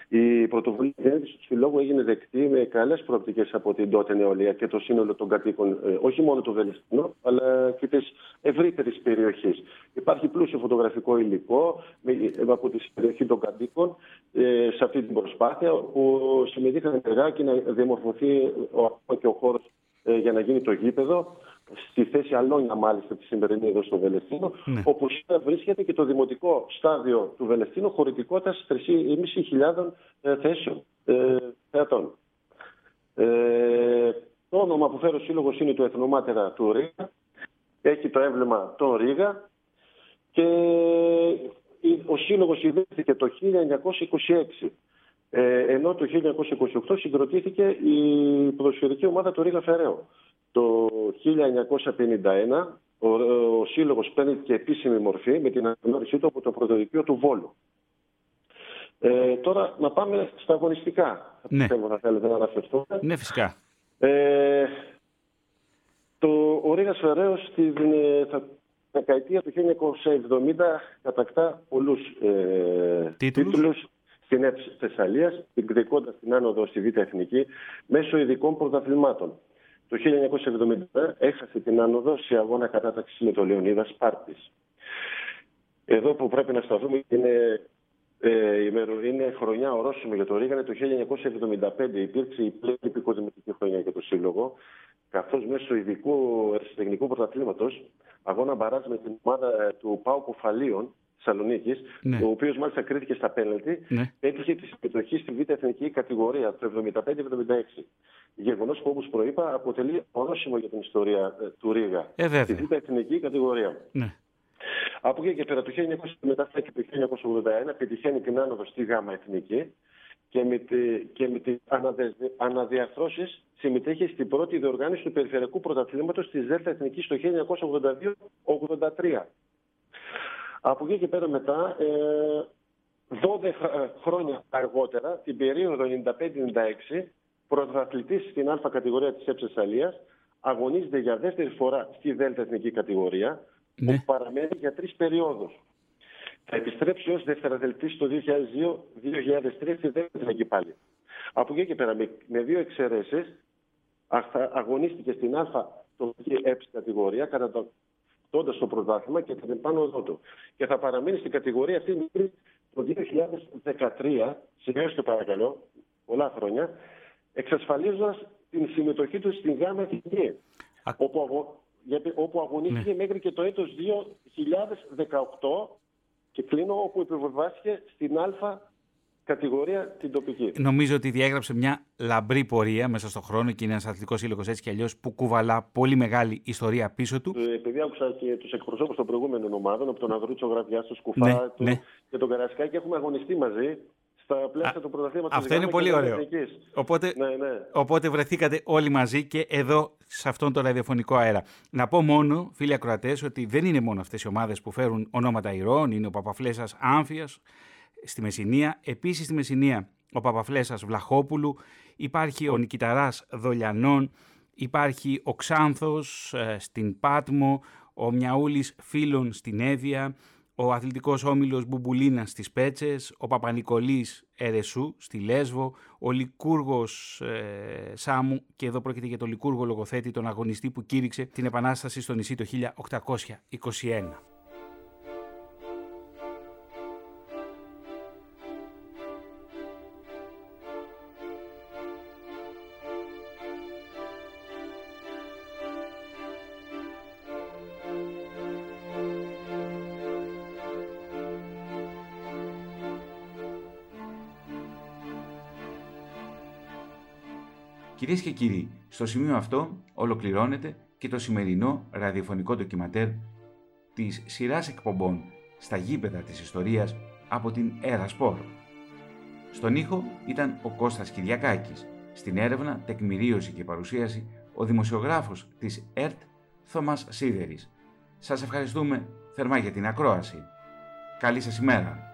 Speaker 11: Η πρωτοβουλία του Συλλόγου έγινε δεκτή με καλές προοπτικές από την τότε νεολαία και το σύνολο των κατοίκων, ε, όχι μόνο του Βελεστίνου, αλλά και της ευρύτερης περιοχής. Υπάρχει πλούσιο φωτογραφικό υλικό ε, από τη περιοχή των κατοίκων ε, σε αυτή την προσπάθεια, που συμμετείχαν ενεργά και να διαμορφωθεί ο, και ο χώρος για να γίνει το γήπεδο στη θέση Αλόνια μάλιστα τη σημερινή εδώ στο Βελεστίνο, ναι. όπου σήμερα βρίσκεται και το δημοτικό στάδιο του Βελεστίνου χωρητικότητας 3.500 ε, θέσεων ε, θεατών. Ε, το όνομα που φέρει ο σύλλογος είναι το Εθνομάτερα του Ρίγα. Έχει το έμβλημα το Ρίγα και ο σύλλογος ιδρύθηκε το 1926. Ε, ενώ το 1928 συγκροτήθηκε η ποδοσφαιρική ομάδα του Ρίγα Φεραίο. Το 1951 ο, ο Σύλλογος παίρνει και επίσημη μορφή με την αναγνώρισή του από το πρωτοδικείο του Βόλου. Ε, τώρα να πάμε στα αγωνιστικά.
Speaker 1: Ναι.
Speaker 11: Θέλω να θέλετε να αναφερθούμε.
Speaker 1: Ναι, φυσικά.
Speaker 11: Ε, το, ο Ρίγας Φεραίος ε, θα δεκαετία του 1970 κατακτά πολλούς ε,
Speaker 1: Τίτλους.
Speaker 11: τίτλους στην ΕΠΣ Θεσσαλίας, εκδικώντας την άνοδο στη Β' Εθνική μέσω ειδικών πρωταθλημάτων. Το 1970 έχασε την άνοδο σε αγώνα κατάταξης με το Λεωνίδας Σπάρτης. Εδώ που πρέπει να σταθούμε είναι, ε, ημερο- είναι χρονιά ορόσημο για το Ρίγανε. Το 1975 υπήρξε η πλέον επικοδημητική χρονιά για το Σύλλογο, καθώς μέσω ειδικού αριστοτεχνικού πρωταθλήματος αγώνα μπαράζ με την ομάδα ε, του Πάου Κοφαλίων Θεσσαλονίκης,
Speaker 1: Ναι.
Speaker 11: ο οποίος μάλιστα κρίθηκε στα πέναλτι,
Speaker 1: Ναι.
Speaker 11: πέτυχε τη συμμετοχή στη Β' Εθνική κατηγορία το 75-76. Γεγονός που, όπως προείπα, αποτελεί ορόσημο για την ιστορία ε, του Ρίγα.
Speaker 1: Ε, βέβαια.
Speaker 11: Στη Β' Εθνική κατηγορία.
Speaker 1: Ναι.
Speaker 11: Από εκεί και πέρα, το 1977 και το 1981 πετυχαίνει την άνοδο στη ΓΑΜΑ Εθνική και με, τη, και με τις αναδε, αναδιαρθρώσεις συμμετέχει στην πρώτη διοργάνωση του Περιφερειακού Πρωταθλήματος της ΔΕΛΤΑ Εθνικής το 1982-83. Από εκεί και πέρα μετά, ε, 12 χρόνια αργότερα, την περίοδο 95-96, πρωταθλητής στην Α κατηγορία της ΕΠΣ Αλίας, αγωνίζεται για δεύτερη φορά στη ΔΕΛΤΑ Εθνική κατηγορία,
Speaker 1: Ναι.
Speaker 11: που παραμένει για τρεις περιόδους. Θα επιστρέψει ως δευτεραδελτής το 2002-2003 στη δεύτερη εθνική πάλι. Από εκεί και πέρα, με, με δύο εξαιρέσεις, αχ- αγωνίστηκε στην Α τοπική ΕΠΣ κατηγορία, κατατώντας το πρωτάθλημα και την πάνω οδό του. Και θα παραμείνει στην κατηγορία αυτή μέχρι το 2013, σημειώστε παρακαλώ, πολλά χρόνια, εξασφαλίζοντας την συμμετοχή τους στην ΓΑΜΑ Εθνική, όπου, αγω... γιατί- όπου αγωνίστηκε μέχρι και το έτος 2018 και κλείνω όπου επιβεβάστηκε στην Α κατηγορία την τοπική.
Speaker 1: Νομίζω ότι διέγραψε μια λαμπρή πορεία μέσα στον χρόνο και είναι ένας αθλητικός σύλλογος έτσι κι αλλιώς που κουβαλά πολύ μεγάλη ιστορία πίσω του.
Speaker 11: Ε, Επειδή άκουσα και τους εκπροσώπους των προηγούμενων ομάδων, από τον Ανδρούτσο Γραφιά, τον Σκουφά
Speaker 1: Ναι,
Speaker 11: του,
Speaker 1: ναι.
Speaker 11: και τον Καρασκάκη, έχουμε αγωνιστεί μαζί στα πλαίσια του πρωταθλήματος.
Speaker 1: Αυτό είναι πολύ ωραίο. Οπότε,
Speaker 11: Ναι, ναι.
Speaker 1: οπότε βρεθήκατε όλοι μαζί και εδώ σε αυτόν τον ραδιοφωνικό αέρα. Να πω μόνο, φίλοι ακροατές, ότι δεν είναι μόνο αυτές οι ομάδες που φέρουν ονόματα ηρών, είναι ο Παπαφλέσσα Άμφια στη Μεσσηνία. Επίσης στη Μεσσηνία ο Παπαφλέσσα Βλαχόπουλου, υπάρχει ο Νικηταράς Δολιανών, υπάρχει ο Ξάνθος ε, στην Πάτμο, ο Μιαούλης Φίλων στην Εύβοια, ο αθλητικός όμιλος Μπουμπουλίνας στις Πέτσες, ο Παπανικολής Ερεσού στη Λέσβο, ο Λικούργος ε, Σάμου και εδώ πρόκειται για τον Λικούργο λογοθέτη, τον αγωνιστή που κήρυξε την Επανάσταση στο νησί το 1821.
Speaker 12: Κυρίες και κύριοι, στο σημείο αυτό ολοκληρώνεται και το σημερινό ραδιοφωνικό ντοκιματέρ της σειράς εκπομπών στα γήπεδα της ιστορίας από την Έρα Σπορ. Στον ήχο ήταν ο Κώστας Κυριακάκης. Στην έρευνα, τεκμηρίωση και παρουσίαση ο δημοσιογράφος της ΕΡΤ Θωμάς Σίδερης. Σας ευχαριστούμε θερμά για την ακρόαση. Καλή σας ημέρα.